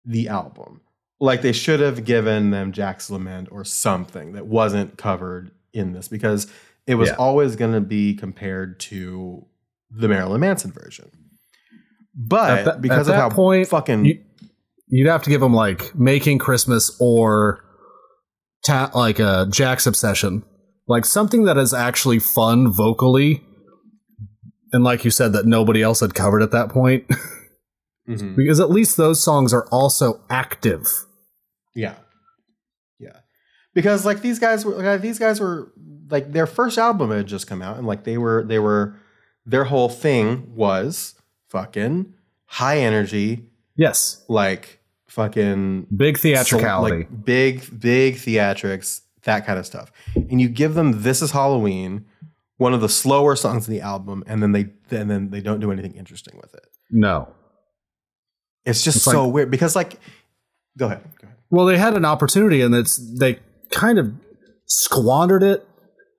the album. Like they should have given them Jack's Lament or something that wasn't covered in this because it was Yeah. always gonna be compared to the Marilyn Manson version. But At that- because of that how point, fucking you- You'd have to give them like making Christmas or ta- like a Jack's obsession, like something that is actually fun vocally, and like you said that nobody else had covered at that point. Mhm. because at least those songs are also active. Yeah, yeah. Because like these guys were, like, these guys were like their first album had just come out, and like they were, they were, their whole thing was fucking high energy, Yes, like fucking big theatricality. Like big, big theatrics, that kind of stuff. And you give them "This Is Halloween," one of the slower songs in the album, and then they and then they don't do anything interesting with it. no. It's just It's so like- weird because, like, go ahead, go ahead. Well, they had an opportunity, and it's they kind of squandered it.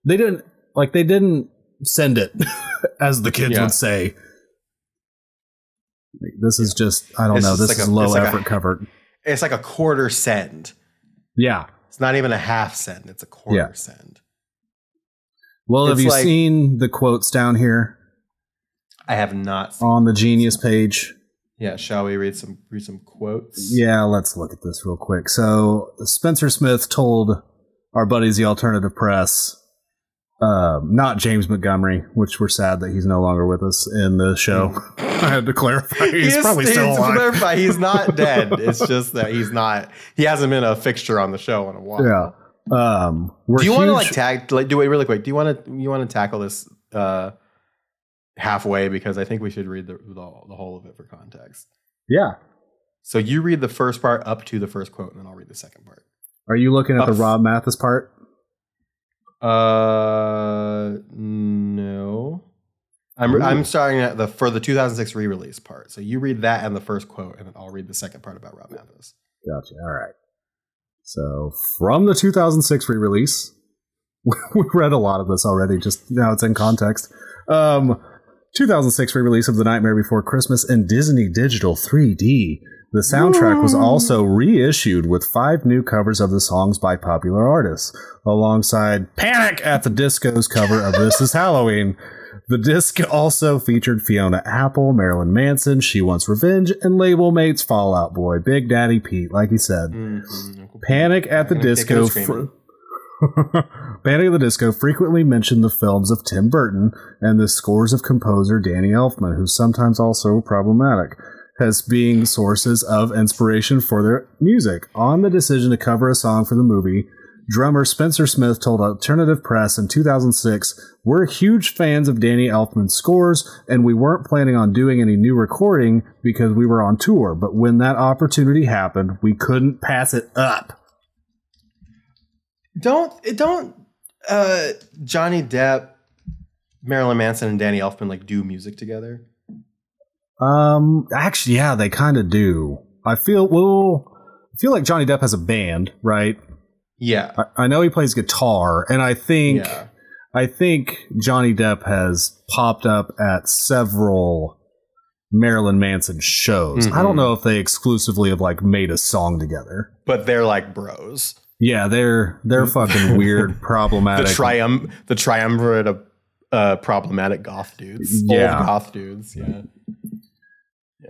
They didn't like they didn't send it, as the kids Yeah. would say. This is just I don't It's know. This like is a- low it's like a- effort covered. It's like a quarter send. Yeah. It's not even a half send. It's a quarter Yeah. send. Well, have you like- seen the quotes down here I have not. Seen, on the Genius page? Yeah, shall we read some read some quotes? Yeah, let's look at this real quick. So Spencer Smith told our buddies, the alternative press, um, not James Montgomery, which we're sad that he's no longer with us in the show. I had to clarify. He's He is- probably he's- still alive. clarify, he's not dead. It's just that he's not. He hasn't been a fixture on the show in a while. Yeah. Um, we're Do you want to like tag? Like, do it really quick. Do you want to? You want to tackle this uh, halfway because I think we should read the, the the whole of it for context. Yeah. So you read the first part up to the first quote, and then I'll read the second part. Are you looking at the Rob Mathes part? Uh, no. I'm Ooh. I'm starting at the for the 2006 re-release part. So you read that and the first quote, and then I'll read the second part about Rob Mathes. Gotcha. All right. So from the 2006 re-release, we read a lot of this already. Just now it's in context. Um, 2006 re-release of The Nightmare Before Christmas in Disney Digital 3D. The soundtrack was also reissued with five new covers of the songs by popular artists, alongside Panic at the Disco's cover of This Is Halloween. The disc also featured Fiona Apple, Marilyn Manson, She Wants Revenge, and label mates Fall Out Boy, Big Daddy Pete, like he said. Mm-hmm. Panic at the Disco. Fr-. Panic at the Disco frequently mentioned the films of Tim Burton and the scores of composer Danny Elfman, who's sometimes also problematic, as being sources of inspiration for their music. On the decision to cover a song for the movie, drummer Spencer Smith told Alternative Press in 2006, We're huge fans of Danny Elfman's scores, and we weren't planning on doing any new recording because we were on tour, but when that opportunity happened, we couldn't pass it up. Don't don't uh Johnny Depp, Marilyn Manson, and Danny Elfman like do music together? Um, actually, yeah, they kind of do. I feel well. I feel like Johnny Depp has a band, right? Yeah. I, I know he plays guitar, and I think Yeah. I think Johnny Depp has popped up at several Marilyn Manson shows. I don't Mhm. know if they exclusively have like made a song together. But they're like bros. Yeah, they're they're fucking weird, problematic. The trium the triumvirate of uh problematic goth dudes. Yeah. Old goth dudes. Yeah.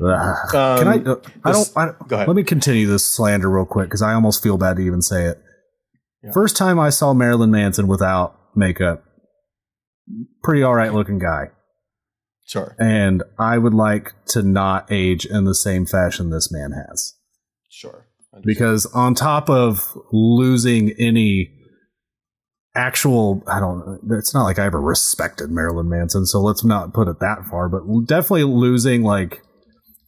Ugh. Um, Can I? uh, I this- don't. I, don't- go ahead. Let me continue this slander real quick because I almost feel bad to even say it. Yeah. First time I saw Marilyn Manson without makeup, pretty all right looking guy, Sure. and I would like to not age in the same fashion this man has. Sure. Because on top of losing any actual, I don't. It's not like I ever respected Marilyn Manson, so let's not put it that far. But definitely losing like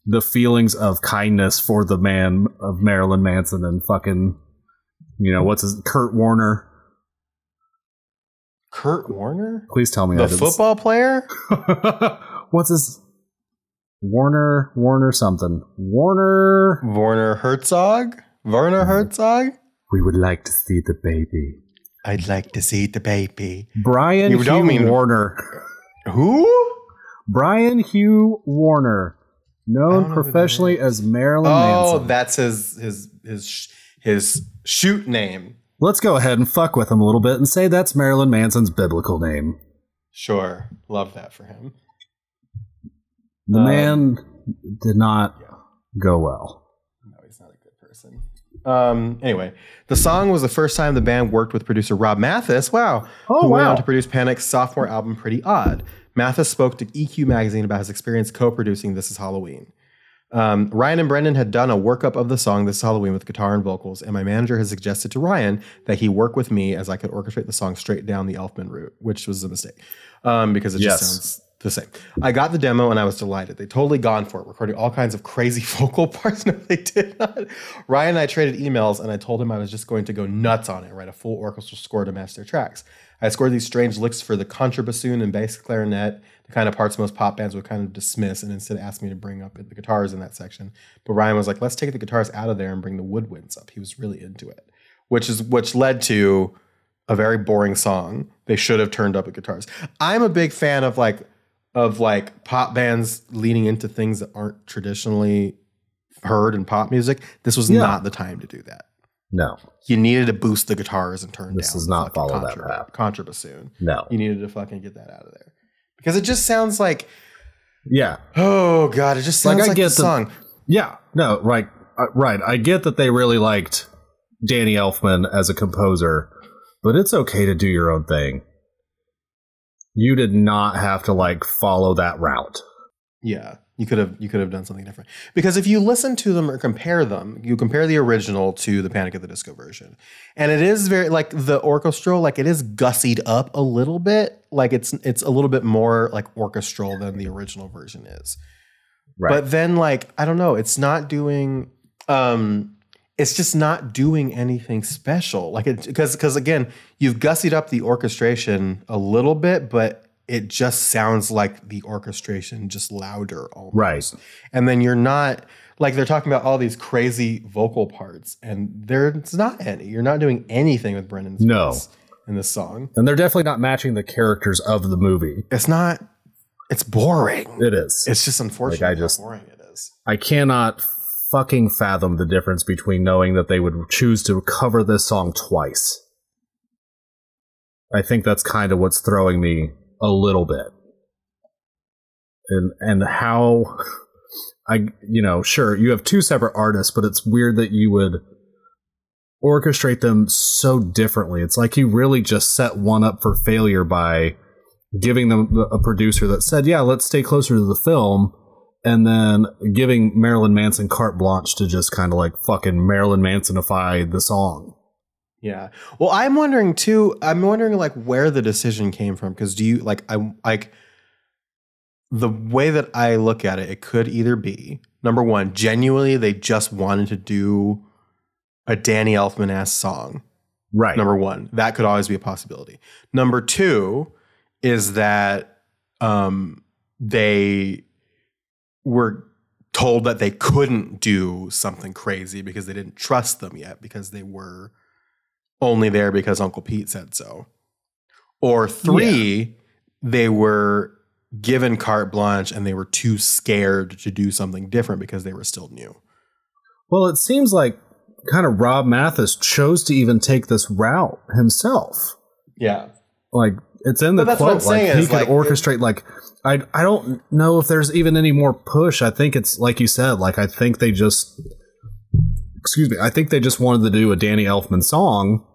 the feelings of kindness for the man of Marilyn Manson and fucking, you know, what's his Kurt Warner. Kurt Warner? Please tell me The football player? what's his Warner Warner something Warner. Warner Herzog? Werner mm-hmm. Herzog? We would like to see the baby. I'd like to see the baby. Brian You Hugh don't mean- Warner. Who? Brian Hugh Warner, I don't know known who that professionally as Marilyn Manson. Oh, Manson. that's his his his sh- his shoot name. Let's go ahead and fuck with him a little bit and say that's Marilyn Manson's biblical name. Sure. Love that for him. The Um, man did not yeah. go well. No, he's not a good person. Um, anyway, the song was the first time the band worked with producer Rob Mathes. Wow. Oh, who went on to produce Panic's sophomore album, Pretty Odd. Mathes spoke to EQ magazine about his experience co producing This Is Halloween. Um, Ryan and Brendon had done a workup of the song This is Halloween with guitar and vocals, and my manager had suggested to Ryan that he work with me as I could orchestrate the song straight down the Elfman route, which was a mistake um, because it Yes. just sounds the same. I got the demo and I was delighted. They totally gone for it, recording all kinds of crazy vocal parts. No, they did not. Ryan and I traded emails, and I told him I was just going to go nuts on it, write a full orchestral score to match their tracks. I scored these strange licks for the contrabassoon and bass clarinet, the kind of parts most pop bands would kind of dismiss, and instead asked me to bring up the guitars in that section. But Ryan was like, "Let's take the guitars out of there and bring the woodwinds up." He was really into it, which is which led to a very boring song. They should have turned up the guitars. I'm a big fan of like of like pop bands leaning into things that aren't traditionally heard in pop music. This was Yeah. not the time to do that. No, You needed to boost the guitars and turn This down does the not follow that contra- path. contrabassoon. no. You needed to fucking get that out of there because it just sounds like Yeah, oh god, it just sounds Like, I like, get the the- song. yeah. No, right, uh, right. I get that they really liked Danny Elfman as a composer, but it's okay to do your own thing. You did not have to like follow that route. Yeah, you could have you could have done something different because if you listen to them or compare them, you compare the original to the Panic at the Disco version, and it is very like the orchestral, like it is gussied up a little bit, like it's it's a little bit more like orchestral than the original version is. Right. But then like I don't know, it's not doing um it's just not doing anything special. Like it because because again, you've gussied up the orchestration a little bit, but it just sounds like the orchestration just louder almost. Right. And then you're not like they're talking about all these crazy vocal parts and there's not any. You're not doing anything with Brendon's No. voice in this song. and they're definitely not matching the characters of the movie. It's not it's boring. It is. It's just unfortunate Like, I just- how boring it is. I cannot fucking fathom the difference between knowing that they would choose to cover this song twice. I think that's kind of what's throwing me a little bit. And and how I you know, sure, you have two separate artists, but it's weird that you would orchestrate them so differently. It's like you really just set one up for failure by giving them a producer that said, "Yeah, let's stay closer to the film." And then giving Marilyn Manson carte blanche to just kind of like fucking Marilyn Mansonify the song. Yeah. Well, I'm wondering too. I'm wondering like where the decision came from because do you like I like the way that I look at it, it could either be number one, genuinely they just wanted to do a Danny Elfman ass song. Right. Number one, that could always be a possibility. Number two is that um, they were told that they couldn't do something crazy because they didn't trust them yet because they were only there because Uncle Pete said so. Or three, they were given carte blanche and they were too scared to do something different because they were still new. well, it seems like kind of Rob Mathes chose to even take this route himself. Yeah. Like it's in the But what quote. I'm Like saying he could like, orchestrate. like I I don't know if there's even any more push. I think it's like you said. Like I think they just excuse me. I think they just wanted to do a Danny Elfman song.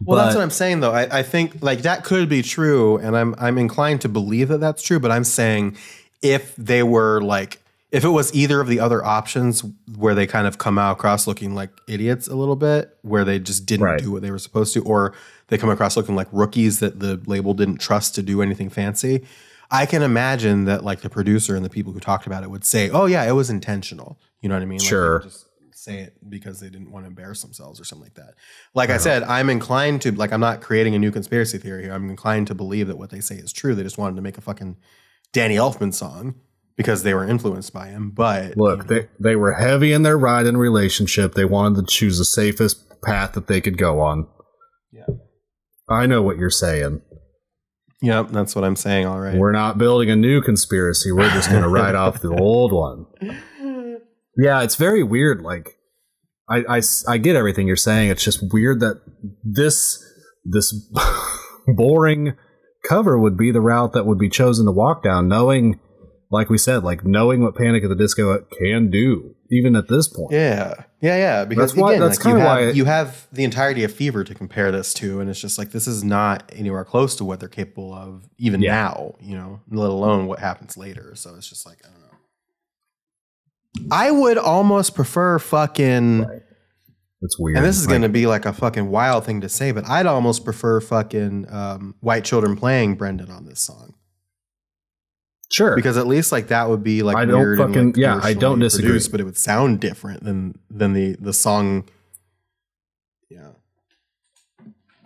Well, that's what I'm saying, though. I, I think like that could be true, and I'm I'm inclined to believe that that's true. But I'm saying if they were like if it was either of the other options where they kind of come out across looking like idiots a little bit, where they just didn't Right. do what they were supposed to, or they come across looking like rookies that the label didn't trust to do anything fancy. I can imagine that like the producer and the people who talked about it would say, "Oh yeah, it was intentional." You know what I mean? Like, Sure. just say it because they didn't want to embarrass themselves or something like that. Like I uh-huh. said, I'm inclined to like I'm not creating a new conspiracy theory here. I'm inclined to believe that what they say is true. They just wanted to make a fucking Danny Elfman song because they were influenced by him. But Look, they they were heavy in their ride and relationship. They wanted to choose the safest path that they could go on. I know what you're saying. Yep, that's what I'm saying. All right. We're not building a new conspiracy. We're just going to write off the old one. Yeah, it's very weird. Like, I I get everything you're saying. It's just weird that this this boring cover would be the route that would be chosen to walk down, knowing, like we said, like knowing what Panic at the Disco can do, even at this point. Yeah, yeah, yeah. Because That's why- again, that's like, you kinda have, why it- you have the entirety of Fever to compare this to, and it's just like this is not anywhere close to what they're capable of even Yeah. now. You know, let alone what happens later. So it's just like I don't know. I would almost prefer fucking. It's weird. And this is going to be like a fucking wild thing to say, but I'd almost prefer fucking um, white children playing Brendon on this song sure. because at least like that would be like I don't weird and, fucking- like, yeah, I don't disagree. produced, but it would sound different than than the the song. Yeah,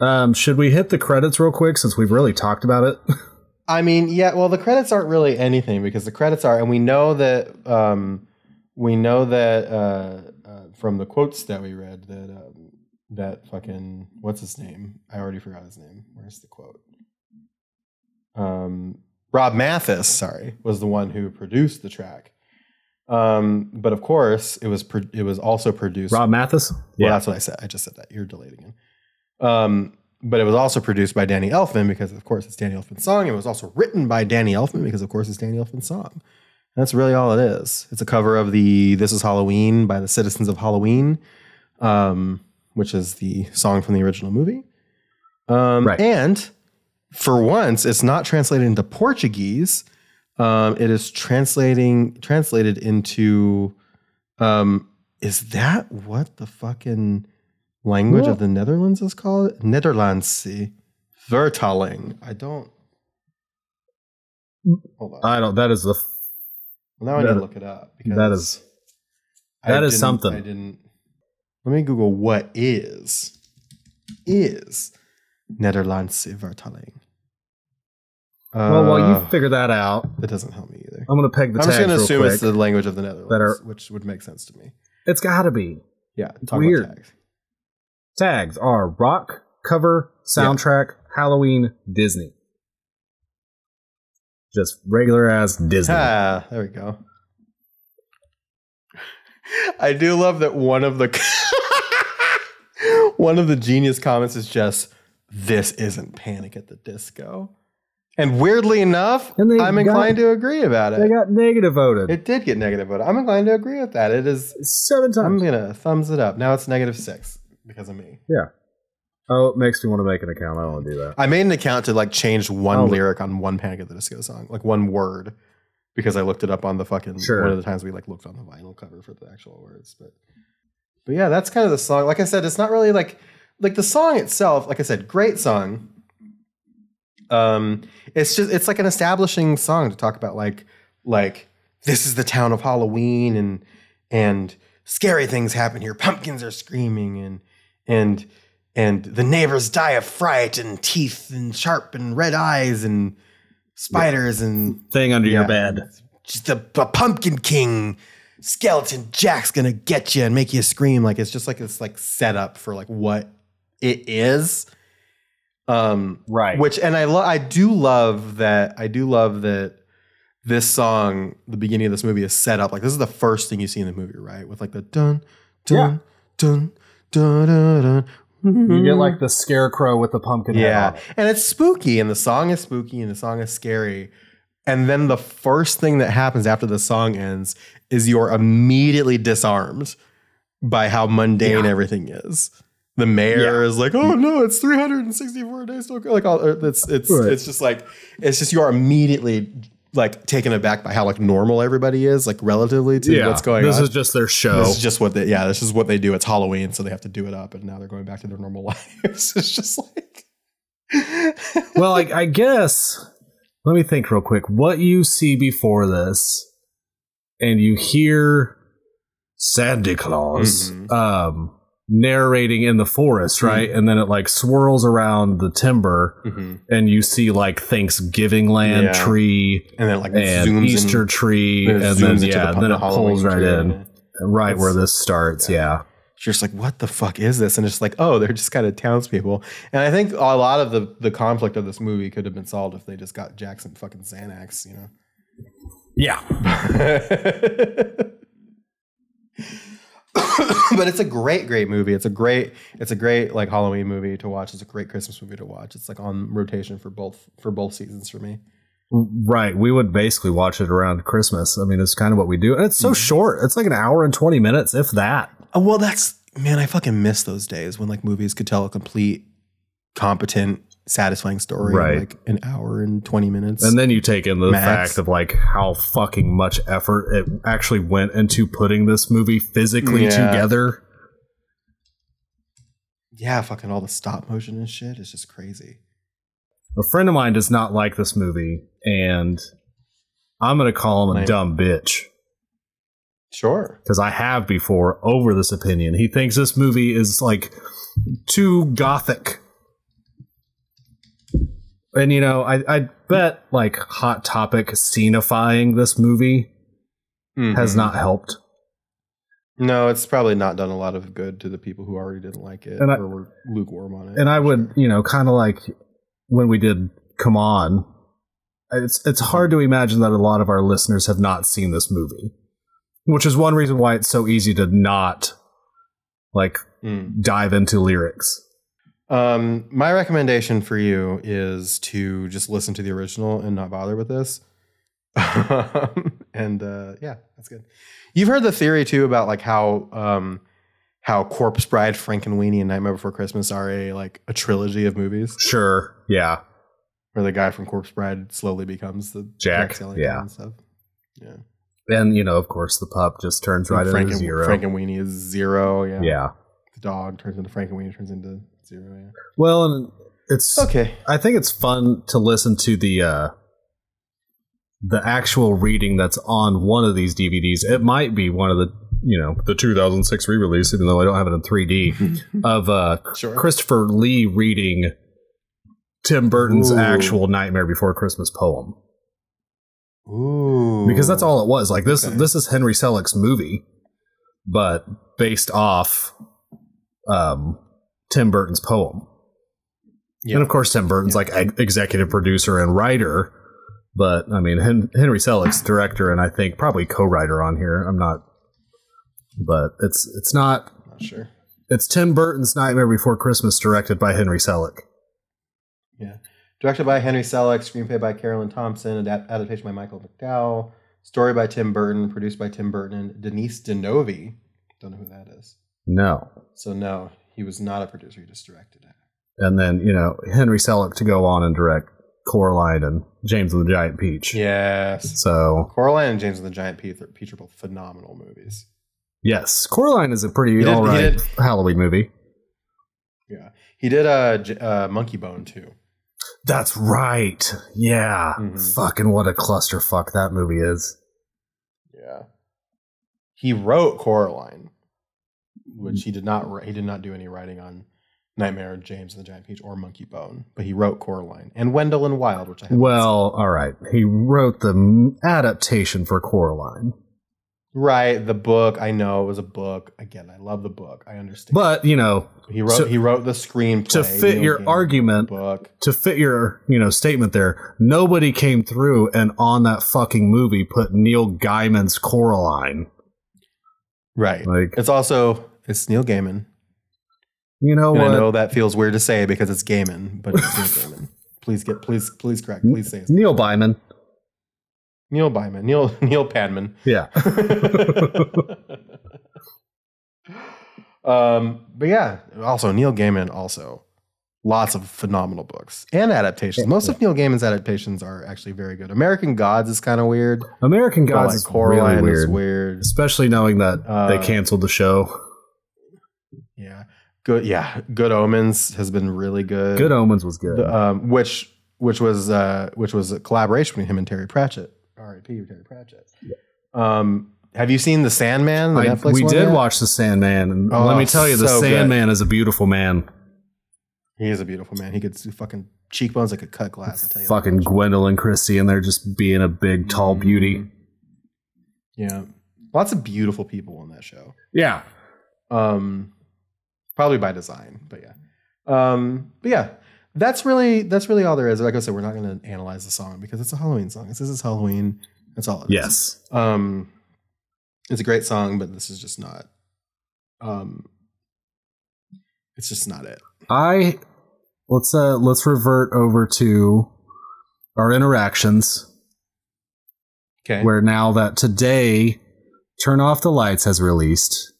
um, should we hit the credits real quick since we've really talked about it? I mean, yeah. Well, the credits aren't really anything because the credits are, and we know that um, we know that uh, uh, from the quotes that we read that um, that fucking what's his name? I already forgot his name. Where's the quote? Um, Rob Mathes, sorry, was the one who produced the track. Um, but of course, it was pro- it was also produced. Rob Mathes? Well, that's what I said. I just said that. You're delayed again. Um, but it was also produced by Danny Elfman because, of course, it's Danny Elfman's song. It was also written by Danny Elfman because, of course, it's Danny Elfman's song. That's really all it is. It's a cover of the "This Is Halloween" by the Citizens of Halloween, um, which is the song from the original movie. Um, Right. And for once, it's not translated into Portuguese. Um, it is translating translated into. Um, is that what the fucking language of the Netherlands is called? Nederlandse vertaling. I don't. Hold on. I don't. That is the. Well, now I need to look it up because That is. I that is something. I didn't. Let me Google what is is Nederlandse vertaling. Well, while Uh, you figure that out, that doesn't help me either. I'm going to peg the I'm just going to real assume quick. it's the language of the Netherlands, that are- which would make sense to me. it's got to be. Yeah, talk weird. about tags. Tags are rock, cover, soundtrack, Halloween, Disney. Just regular ass Disney. Ah, there we go. I do love that one of the one of the genius comments is just this isn't Panic at the Disco. And weirdly enough, And I'm got- inclined to agree about it. They got negative voted It did get negative, but I'm inclined to agree with that. It is seven times. I'm gonna thumbs it up. Now it's negative six because of me. yeah. Oh, it makes me want to make an account. I don't want to do that. I made an account to like change one Oh. lyric on one Panic at the Disco song, like one word, because I looked it up on the fucking Sure. one of the times we like looked on the vinyl cover for the actual words. But but yeah, that's kind of the song. Like I said, it's not really like like the song itself. Like I said, great song. Um, it's just it's like an establishing song to talk about like like this is the town of Halloween and and scary things happen here. Pumpkins are screaming and and and the neighbors die of fright and teeth and sharp and red eyes and spiders and Thing under your bed. Just a, a pumpkin king skeleton Jack's gonna get you and make you scream. Like it's just like it's like set up for like what it is. Um, Right. which and I lo- I do love that I do love that this song, the beginning of this movie is set up like this is the first thing you see in the movie, right? With like the dun dun dun dun dun dun. You get like the scarecrow with the pumpkin yeah, and it's spooky, and the song is spooky, and the song is scary. And then the first thing that happens after the song ends is you're immediately disarmed by how mundane everything is. The mayor is like, "Oh no, it's 364 days till like all it's it's Right. it's just like it's just you are immediately like taken aback by how like normal everybody is like relatively to Yeah. what's going this on. This is just their show. This is just what they, yeah, this is what they do. It's Halloween, so they have to do it up, and now they're going back to their normal lives. it's just like, well, I, I guess. Let me think real quick. What you see before this, and you hear Santa Claus Mhm. um, narrating in the forest, hmm. right? And then it like swirls around the timber, mm-hmm. and you see like Thanksgiving land Yeah. tree and then like and zooms Easter in, tree, then and zooms then yeah, the and then the it Halloween pulls right tree. in, right where this starts. Yeah. You're just like, what the fuck is this? And it's just like, oh, they're just kind of townspeople. And I think a lot of the the conflict of this movie could have been solved if they just got Jackson fucking Xanax, you know. Yeah. but it's a great, great movie. It's a great, it's a great like Halloween movie to watch. It's a great Christmas movie to watch. It's like on rotation for both for both seasons for me. Right. We would basically watch it around Christmas. I mean, it's kind of what we do. And it's Mm-hmm. so short. It's like an hour and 20 minutes, if that. Oh, well, that's man, I fucking miss those days when like movies could tell a complete, competent satisfying story Right. like an hour and 20 minutes. And then you take in the Max. fact of like how fucking much effort it actually went into putting this movie physically Yeah. together. yeah, fucking all the stop motion and shit is just crazy. A friend of mine does not like this movie, and I'm going to call him a Right. dumb bitch Sure. because I have before over this opinion. He thinks this movie is like too gothic. And you know, I, I bet like Hot Topic scenifying this movie has Mhm. not helped. No, it's probably not done a lot of good to the people who already didn't like it And I- or were lukewarm on it. and I would, you know, kind of like when we did Come On, it's it's hard to imagine that a lot of our listeners have not seen this movie, which is one reason why it's so easy to not like Mm. dive into lyrics. Um, my recommendation for you is to just listen to the original and not bother with this. and uh, yeah, that's good. You've heard the theory too about like how um, how Corpse Bride, Frankenweenie, and Weenie, and Nightmare Before Christmas are a like a trilogy of movies Sure, yeah, where the guy from Corpse Bride slowly becomes the Jack, Skellington yeah. and stuff. Yeah, and you know, of course, the pup just turns right Franken, into zero. Frankenweenie is zero. Yeah. yeah. the dog turns into Frankenweenie, turns into zero. Yeah. Well, and it's Okay. I think it's fun to listen to the uh the actual reading that's on one of these DVDs. It might be one of the you know the 2006 re-release, even though I don't have it in 3D of uh Sure. Christopher Lee reading Tim Burton's Ooh. actual Nightmare Before Christmas poem Ooh. because that's all it was. Like this Okay. this is Henry Selick's movie, but based off um Tim Burton's poem. Yeah. And of course, Tim Burton's Yeah. like ex- executive producer and writer, but I mean, Hen- Henry Selick's director and I think probably co-writer on here. I'm not, but it's it's not. Not sure. It's Tim Burton's Nightmare Before Christmas, directed by Henry Selick. Yeah. Directed by Henry Selick, screenplay by Caroline Thompson, adapt- adaptation by Michael McDowell, story by Tim Burton, produced by Tim Burton and Denise DeNovi. Don't know who that is. No, So no, he was not a producer. He just directed it. and then you know Henry Selick to go on and direct Coraline and James and the Giant Peach. Yes. So Coraline and James and the Giant Peach are, Peach are both phenomenal movies. yes, Coraline is a pretty all did- Halloween movie. Yeah. He did uh, J- uh, Monkey Bone too. That's right. Yeah. Mhm. Fucking what a clusterfuck that movie is. Yeah. He wrote Coraline, which he did not. He did not do any writing on Nightmare, James and the Giant Peach, or Monkey Bone, but he wrote Coraline and Wendell and Wild, which I haven't Well, all right. He wrote the adaptation for Coraline. right. The book, I know it was a book. Again, I love the book. I understand, But, you know, he wrote so- he wrote the screenplay to fit Neil your Gaiman argument, book. to fit your, you know, statement there, nobody came through and on that fucking movie put Neil Gaiman's Coraline. Right. Like, It's also it's Neil Gaiman. you know And I know that feels weird to say because it's Gaiman, but it's Neil Gaiman. Please get please please correct. Please say it's Neil Byman. Neil Byman. Neil Neil Padman. Yeah. um, but yeah, also Neil Gaiman also lots of phenomenal books and adaptations. Most of Neil Gaiman's adaptations are actually very good. American Gods is kind of weird. American Gods like is Coraline really is weird. weird. Especially knowing that Uh, they canceled the show. Yeah, good. Yeah, Good Omens has been really good. Good Omens was good. Um, which which was uh, which was a collaboration between him and Terry Pratchett. R.I.P. Terry Pratchett. Um, have you seen The Sandman? The I- Netflix we did yet? watch The Sandman, and Oh, let me tell you, The so good. Sandman is a beautiful man. He is a beautiful man. He could fucking cheekbones that could cut glass. I tell you. Fucking. Gwendoline Christie in there just being a big, tall beauty. Mhm. Yeah, lots of beautiful people on that show. Yeah. Um, probably by design, but yeah. Um, but yeah, that's really that's really all there is. Like I said, we're not going to analyze the song because it's a Halloween song. This is Halloween. That's all. It is. Yes. Um, it's a great song, but this is just not. Um, it's just not it. I let's uh let's revert over to our interactions Okay. where now that today Turn Off the Lights has released.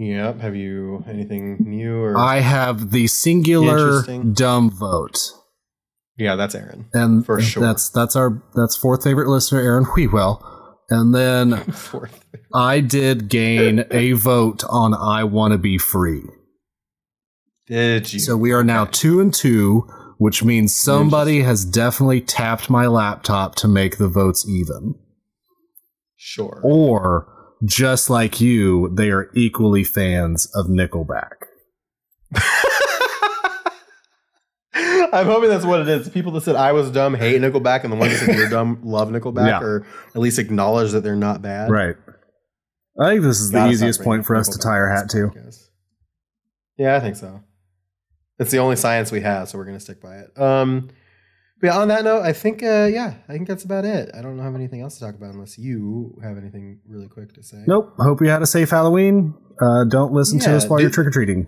Yep. Have you anything new or? I have the singular dumb vote. yeah, that's Aaron. And For sure. that's that's our that's fourth favorite listener, Aaron Whewell. And then Fourth. I did gain a vote on I Wanna Be Free. Did you? So we are now two and two, which means somebody has definitely tapped my laptop to make the votes even. sure. Or just like you, they are equally fans of Nickelback. I'm hoping that's what it is. People that said I was dumb hate Nickelback, and the ones that said you're dumb love Nickelback, Yeah. or at least acknowledge that they're not bad. Right. I think this is the Gotta easiest point for us to tie our hat to. Yeah, I think so. It's the only science we have, so we're gonna stick by it. Um, but on that note, I think uh, yeah, I think that's about it. I don't have anything else to talk about unless you have anything really quick to say. Nope. Hope you had a safe Halloween. Uh, don't listen to us while do- you're trick or treating.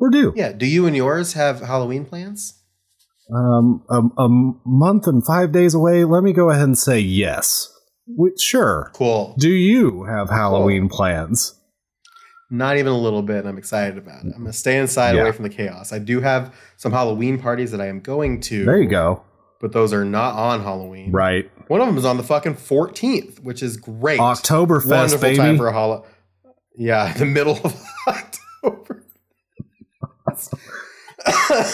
Or do. Yeah. Do you and yours have Halloween plans? Um, a, a month and five days away. Let me go ahead and say yes. Wait, sure. Cool. Do you have Halloween plans? Not even a little bit. I'm excited about it. I'm gonna stay inside Yeah. away from the chaos. I do have some Halloween parties that I am going to. There you go. But those are not on Halloween. Right. One of them is on the fucking 14th, which is great. Oktoberfest, Wonderful baby. time for a holo. Yeah, the middle of October.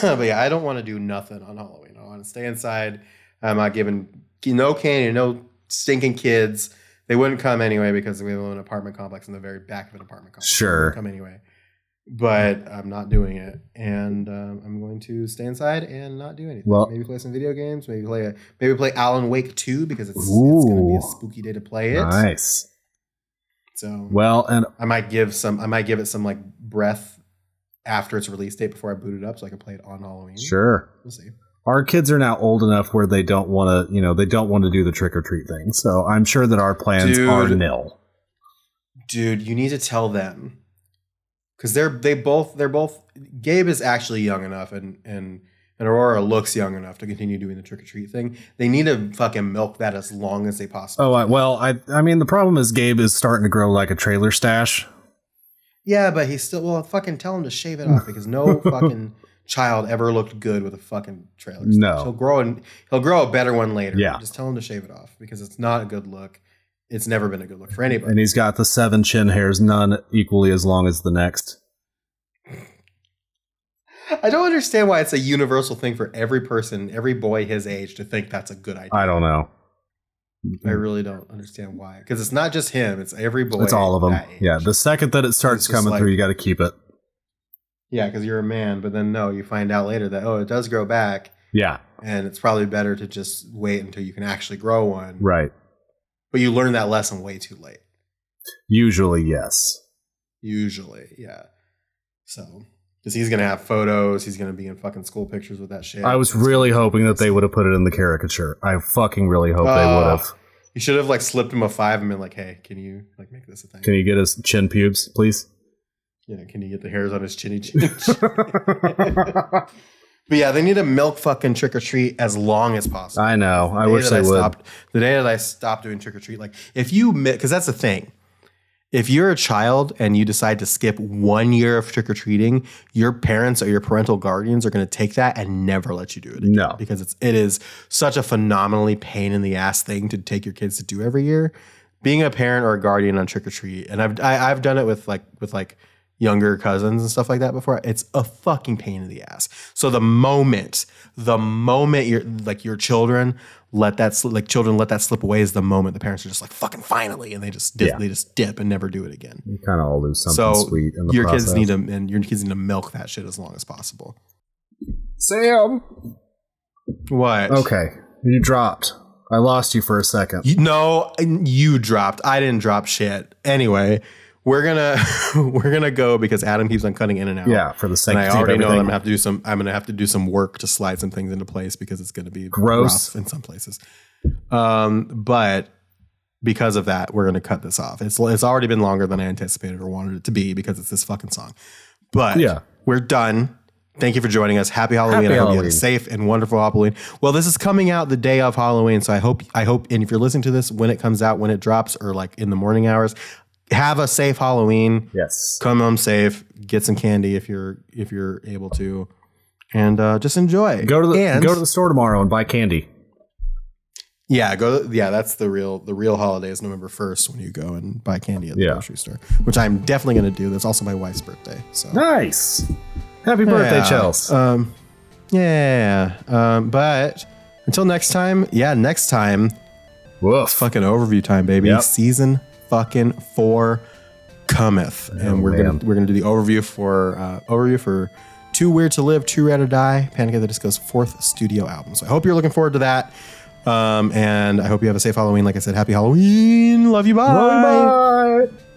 but yeah, I don't want to do nothing on Halloween. I want to stay inside. I'm not giving no candy, no stinking kids. They wouldn't come anyway because we live in an apartment complex in the very back of an apartment complex. Sure. come anyway. But I'm not doing it, and um, I'm going to stay inside and not do anything. Well- maybe play some video games. Maybe play a maybe play Alan Wake 2 because it's, it's going to be a spooky day to play it. Nice. So Well, and I might give some. I might give it some like breath after its release date before I boot it up, so I can play it on Halloween. sure. we'll see. Our kids are now old enough where they don't want to, you know, they don't want to do the trick or treat thing. So I'm sure that our plans Dude. are nil. Dude, you need to tell them because they're they both they're both. Gabe is actually young enough, and and and Aurora looks young enough to continue doing the trick or treat thing. They need to fucking milk that as long as they possibly. Oh, I, well, I, I mean, the problem is Gabe is starting to grow like a trailer stash. Yeah, but he's still well. Fucking tell him to shave it off because no fucking child ever looked good with a fucking trailer. No. he'll grow and he'll grow a better one later. Yeah. just tell him to shave it off because it's not a good look. It's never been a good look for anybody. And he's got the seven chin hairs, none equally as long as the next. I don't understand why it's a universal thing for every person, every boy his age, to think that's a good idea. I don't know. I really don't understand why. Because it's not just him; it's every boy. It's all of them. Yeah. The second that it starts coming like- through, you got to keep it. Yeah, because you're a man. But then no, you find out later that oh, it does grow back, Yeah. and it's probably better to just wait until you can actually grow one. Right. But you learn that lesson way too late. Usually, yes. Usually, yeah. So, because he's gonna have photos, he's gonna be in fucking school pictures with that shit. I was really hoping that they would have put it in the caricature. I fucking really hope they Oh. would have. You should have like slipped him a five and been like, "Hey, can you like make this a thing? Can you get his chin pubes, please? Yeah, can you get the hairs on his chinny chin?" but yeah, they need to milk fucking trick or treat as long as possible. I know. I wish they would. Stopped, the day that I stopped doing trick or treat, like if you because that's the thing. If you're a child and you decide to skip one year of trick or treating, your parents or your parental guardians are going to take that and never let you do it again. No. because it's it is such a phenomenally pain in the ass thing to take your kids to do every year. Being a parent or a guardian on trick or treat, and I've I, I've done it with like with like younger cousins and stuff like that before. It's a fucking pain in the ass. So the moment, the moment your like your children let that sli- like children let that slip away is the moment the parents are just like fucking finally, and they just dip, Yeah. they just dip and never do it again. You kind of all lose something so sweet in the your process. kids need to and your kids need to milk that shit as long as possible. Sam. What? Okay, you dropped. I lost you for a second. You, no, you dropped. I didn't drop shit. Anyway, we're gonna we're gonna go because Adam keeps on cutting in and out. Yeah, for the sake and I already know I'm gonna have to do some. I'm gonna have to do some work to slide some things into place because it's gonna be Gross. rough in some places. Um, but because of that, we're gonna cut this off. It's it's already been longer than I anticipated or wanted it to be because it's this fucking song. But Yeah. we're done. Thank you for joining us. Happy Halloween. Happy I hope you had Halloween. a safe and wonderful Halloween. Well, this is coming out the day of Halloween, so I hope I hope and if you're listening to this when it comes out, when it drops, or like in the morning hours, have a safe Halloween. Yes. Come home safe. Get some candy if you're if you're able to, and uh, just enjoy. Go to the and, go to the store tomorrow and buy candy. yeah go yeah that's the real the real holiday is November first when you go and buy candy at the Yeah. grocery store, which I'm definitely going to do. That's also my wife's birthday. So Nice. Happy birthday, Yeah. Chels. Um, yeah. Um, but until next time, yeah, next time, Woof. fucking overview time, baby. Yep. Season fucking four cometh, and we're man. gonna we're gonna do the overview for uh, overview for Too Weird to Live, Too Rare to Die, Panic at the Disco's fourth studio album. So I hope you're looking forward to that. Um, and I hope you have a safe Halloween. Like I said, happy Halloween. Love you. Bye. Bye.